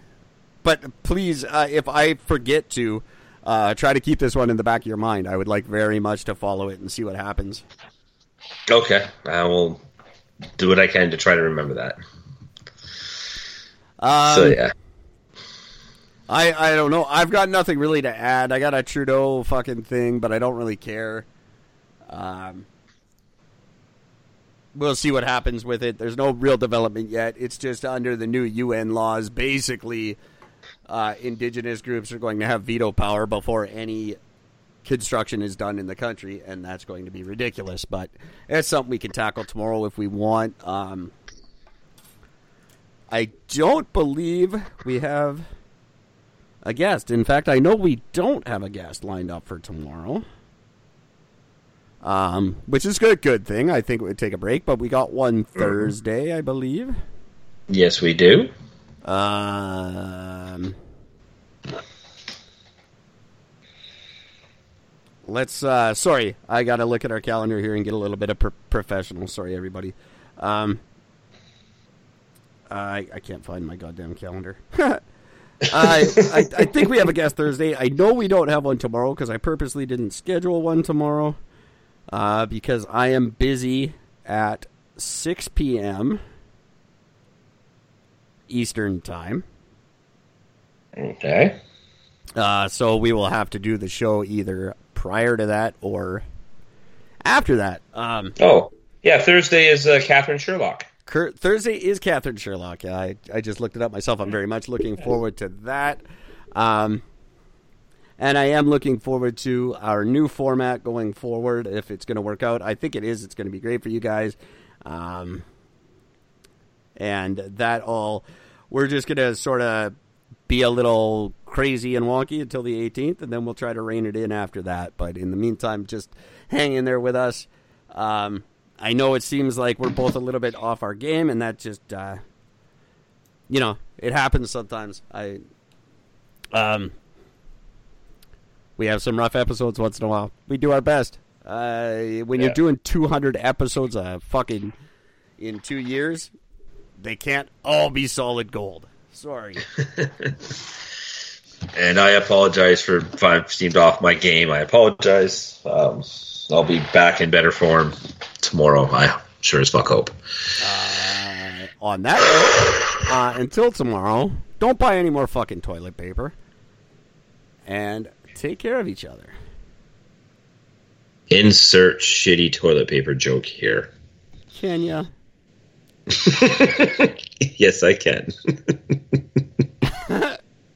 E: But please, uh, if I forget to, uh, try to keep this one in the back of your mind. I would like very much to follow it and see what happens.
F: Okay, I will do what I can to try to remember that.
E: Um,
F: so yeah,
E: I I don't know. I've got nothing really to add. I got a Trudeau fucking thing, but I don't really care. Um, we'll see what happens with it. There's no real development yet. It's just under the new UN laws. Basically, uh, indigenous groups are going to have veto power before any construction is done in the country, and that's going to be ridiculous. But it's something we can tackle tomorrow if we want. Um, I don't believe we have a guest. In fact, I know we don't have a guest lined up for tomorrow. Um, which is a good, good thing. I think we would take a break, but we got one Thursday, I believe.
F: yes, we do.
E: Um, let's. Uh, sorry, I got to look at our calendar here and get a little bit of pro- professional. Sorry, everybody. Um, I I can't find my goddamn calendar. I, I I think we have a guest Thursday. I know we don't have one tomorrow because I purposely didn't schedule one tomorrow. Uh, because I am busy at 6 p.m. Eastern time.
F: Okay.
E: Uh, so we will have to do the show either prior to that or after that. Um,
F: Oh, yeah. Thursday is uh, Catherine Sherlock.
E: Kurt, Thursday is Catherine Sherlock. I I just looked it up myself. I'm very much looking forward to that. Um, and I am looking forward to our new format going forward. If it's going to work out, I think it is. It's going to be great for you guys. Um, and that all, we're just going to sort of be a little crazy and wonky until the 18th, and then we'll try to rein it in after that. But in the meantime, just hang in there with us. Um, I know it seems like we're both a little bit off our game, and that just, uh, you know, it happens sometimes. I, um, we have some rough episodes once in a while. We do our best. Uh, when you're doing 200 episodes a fucking in two years, they can't all be solid gold. Sorry.
F: And I apologize for if I've seemed off my game. I apologize. Um, I'll be back in better form tomorrow. I sure as fuck hope.
E: Uh, on that note, uh, until tomorrow, don't buy any more fucking toilet paper. And take care of each other.
F: Insert shitty toilet paper joke here.
E: Kenya.
F: yes, I can.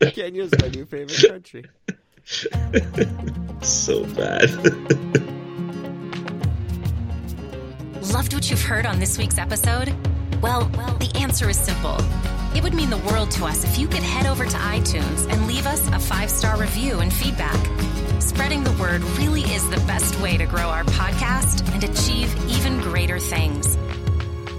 E: Kenya's my new favorite country.
F: so bad.
A: Loved what you've heard on this week's episode? Well, well, the answer is simple. It would mean the world to us if you could head over to iTunes and leave us a five star review and feedback. Spreading the word really is the best way to grow our podcast and achieve even greater things.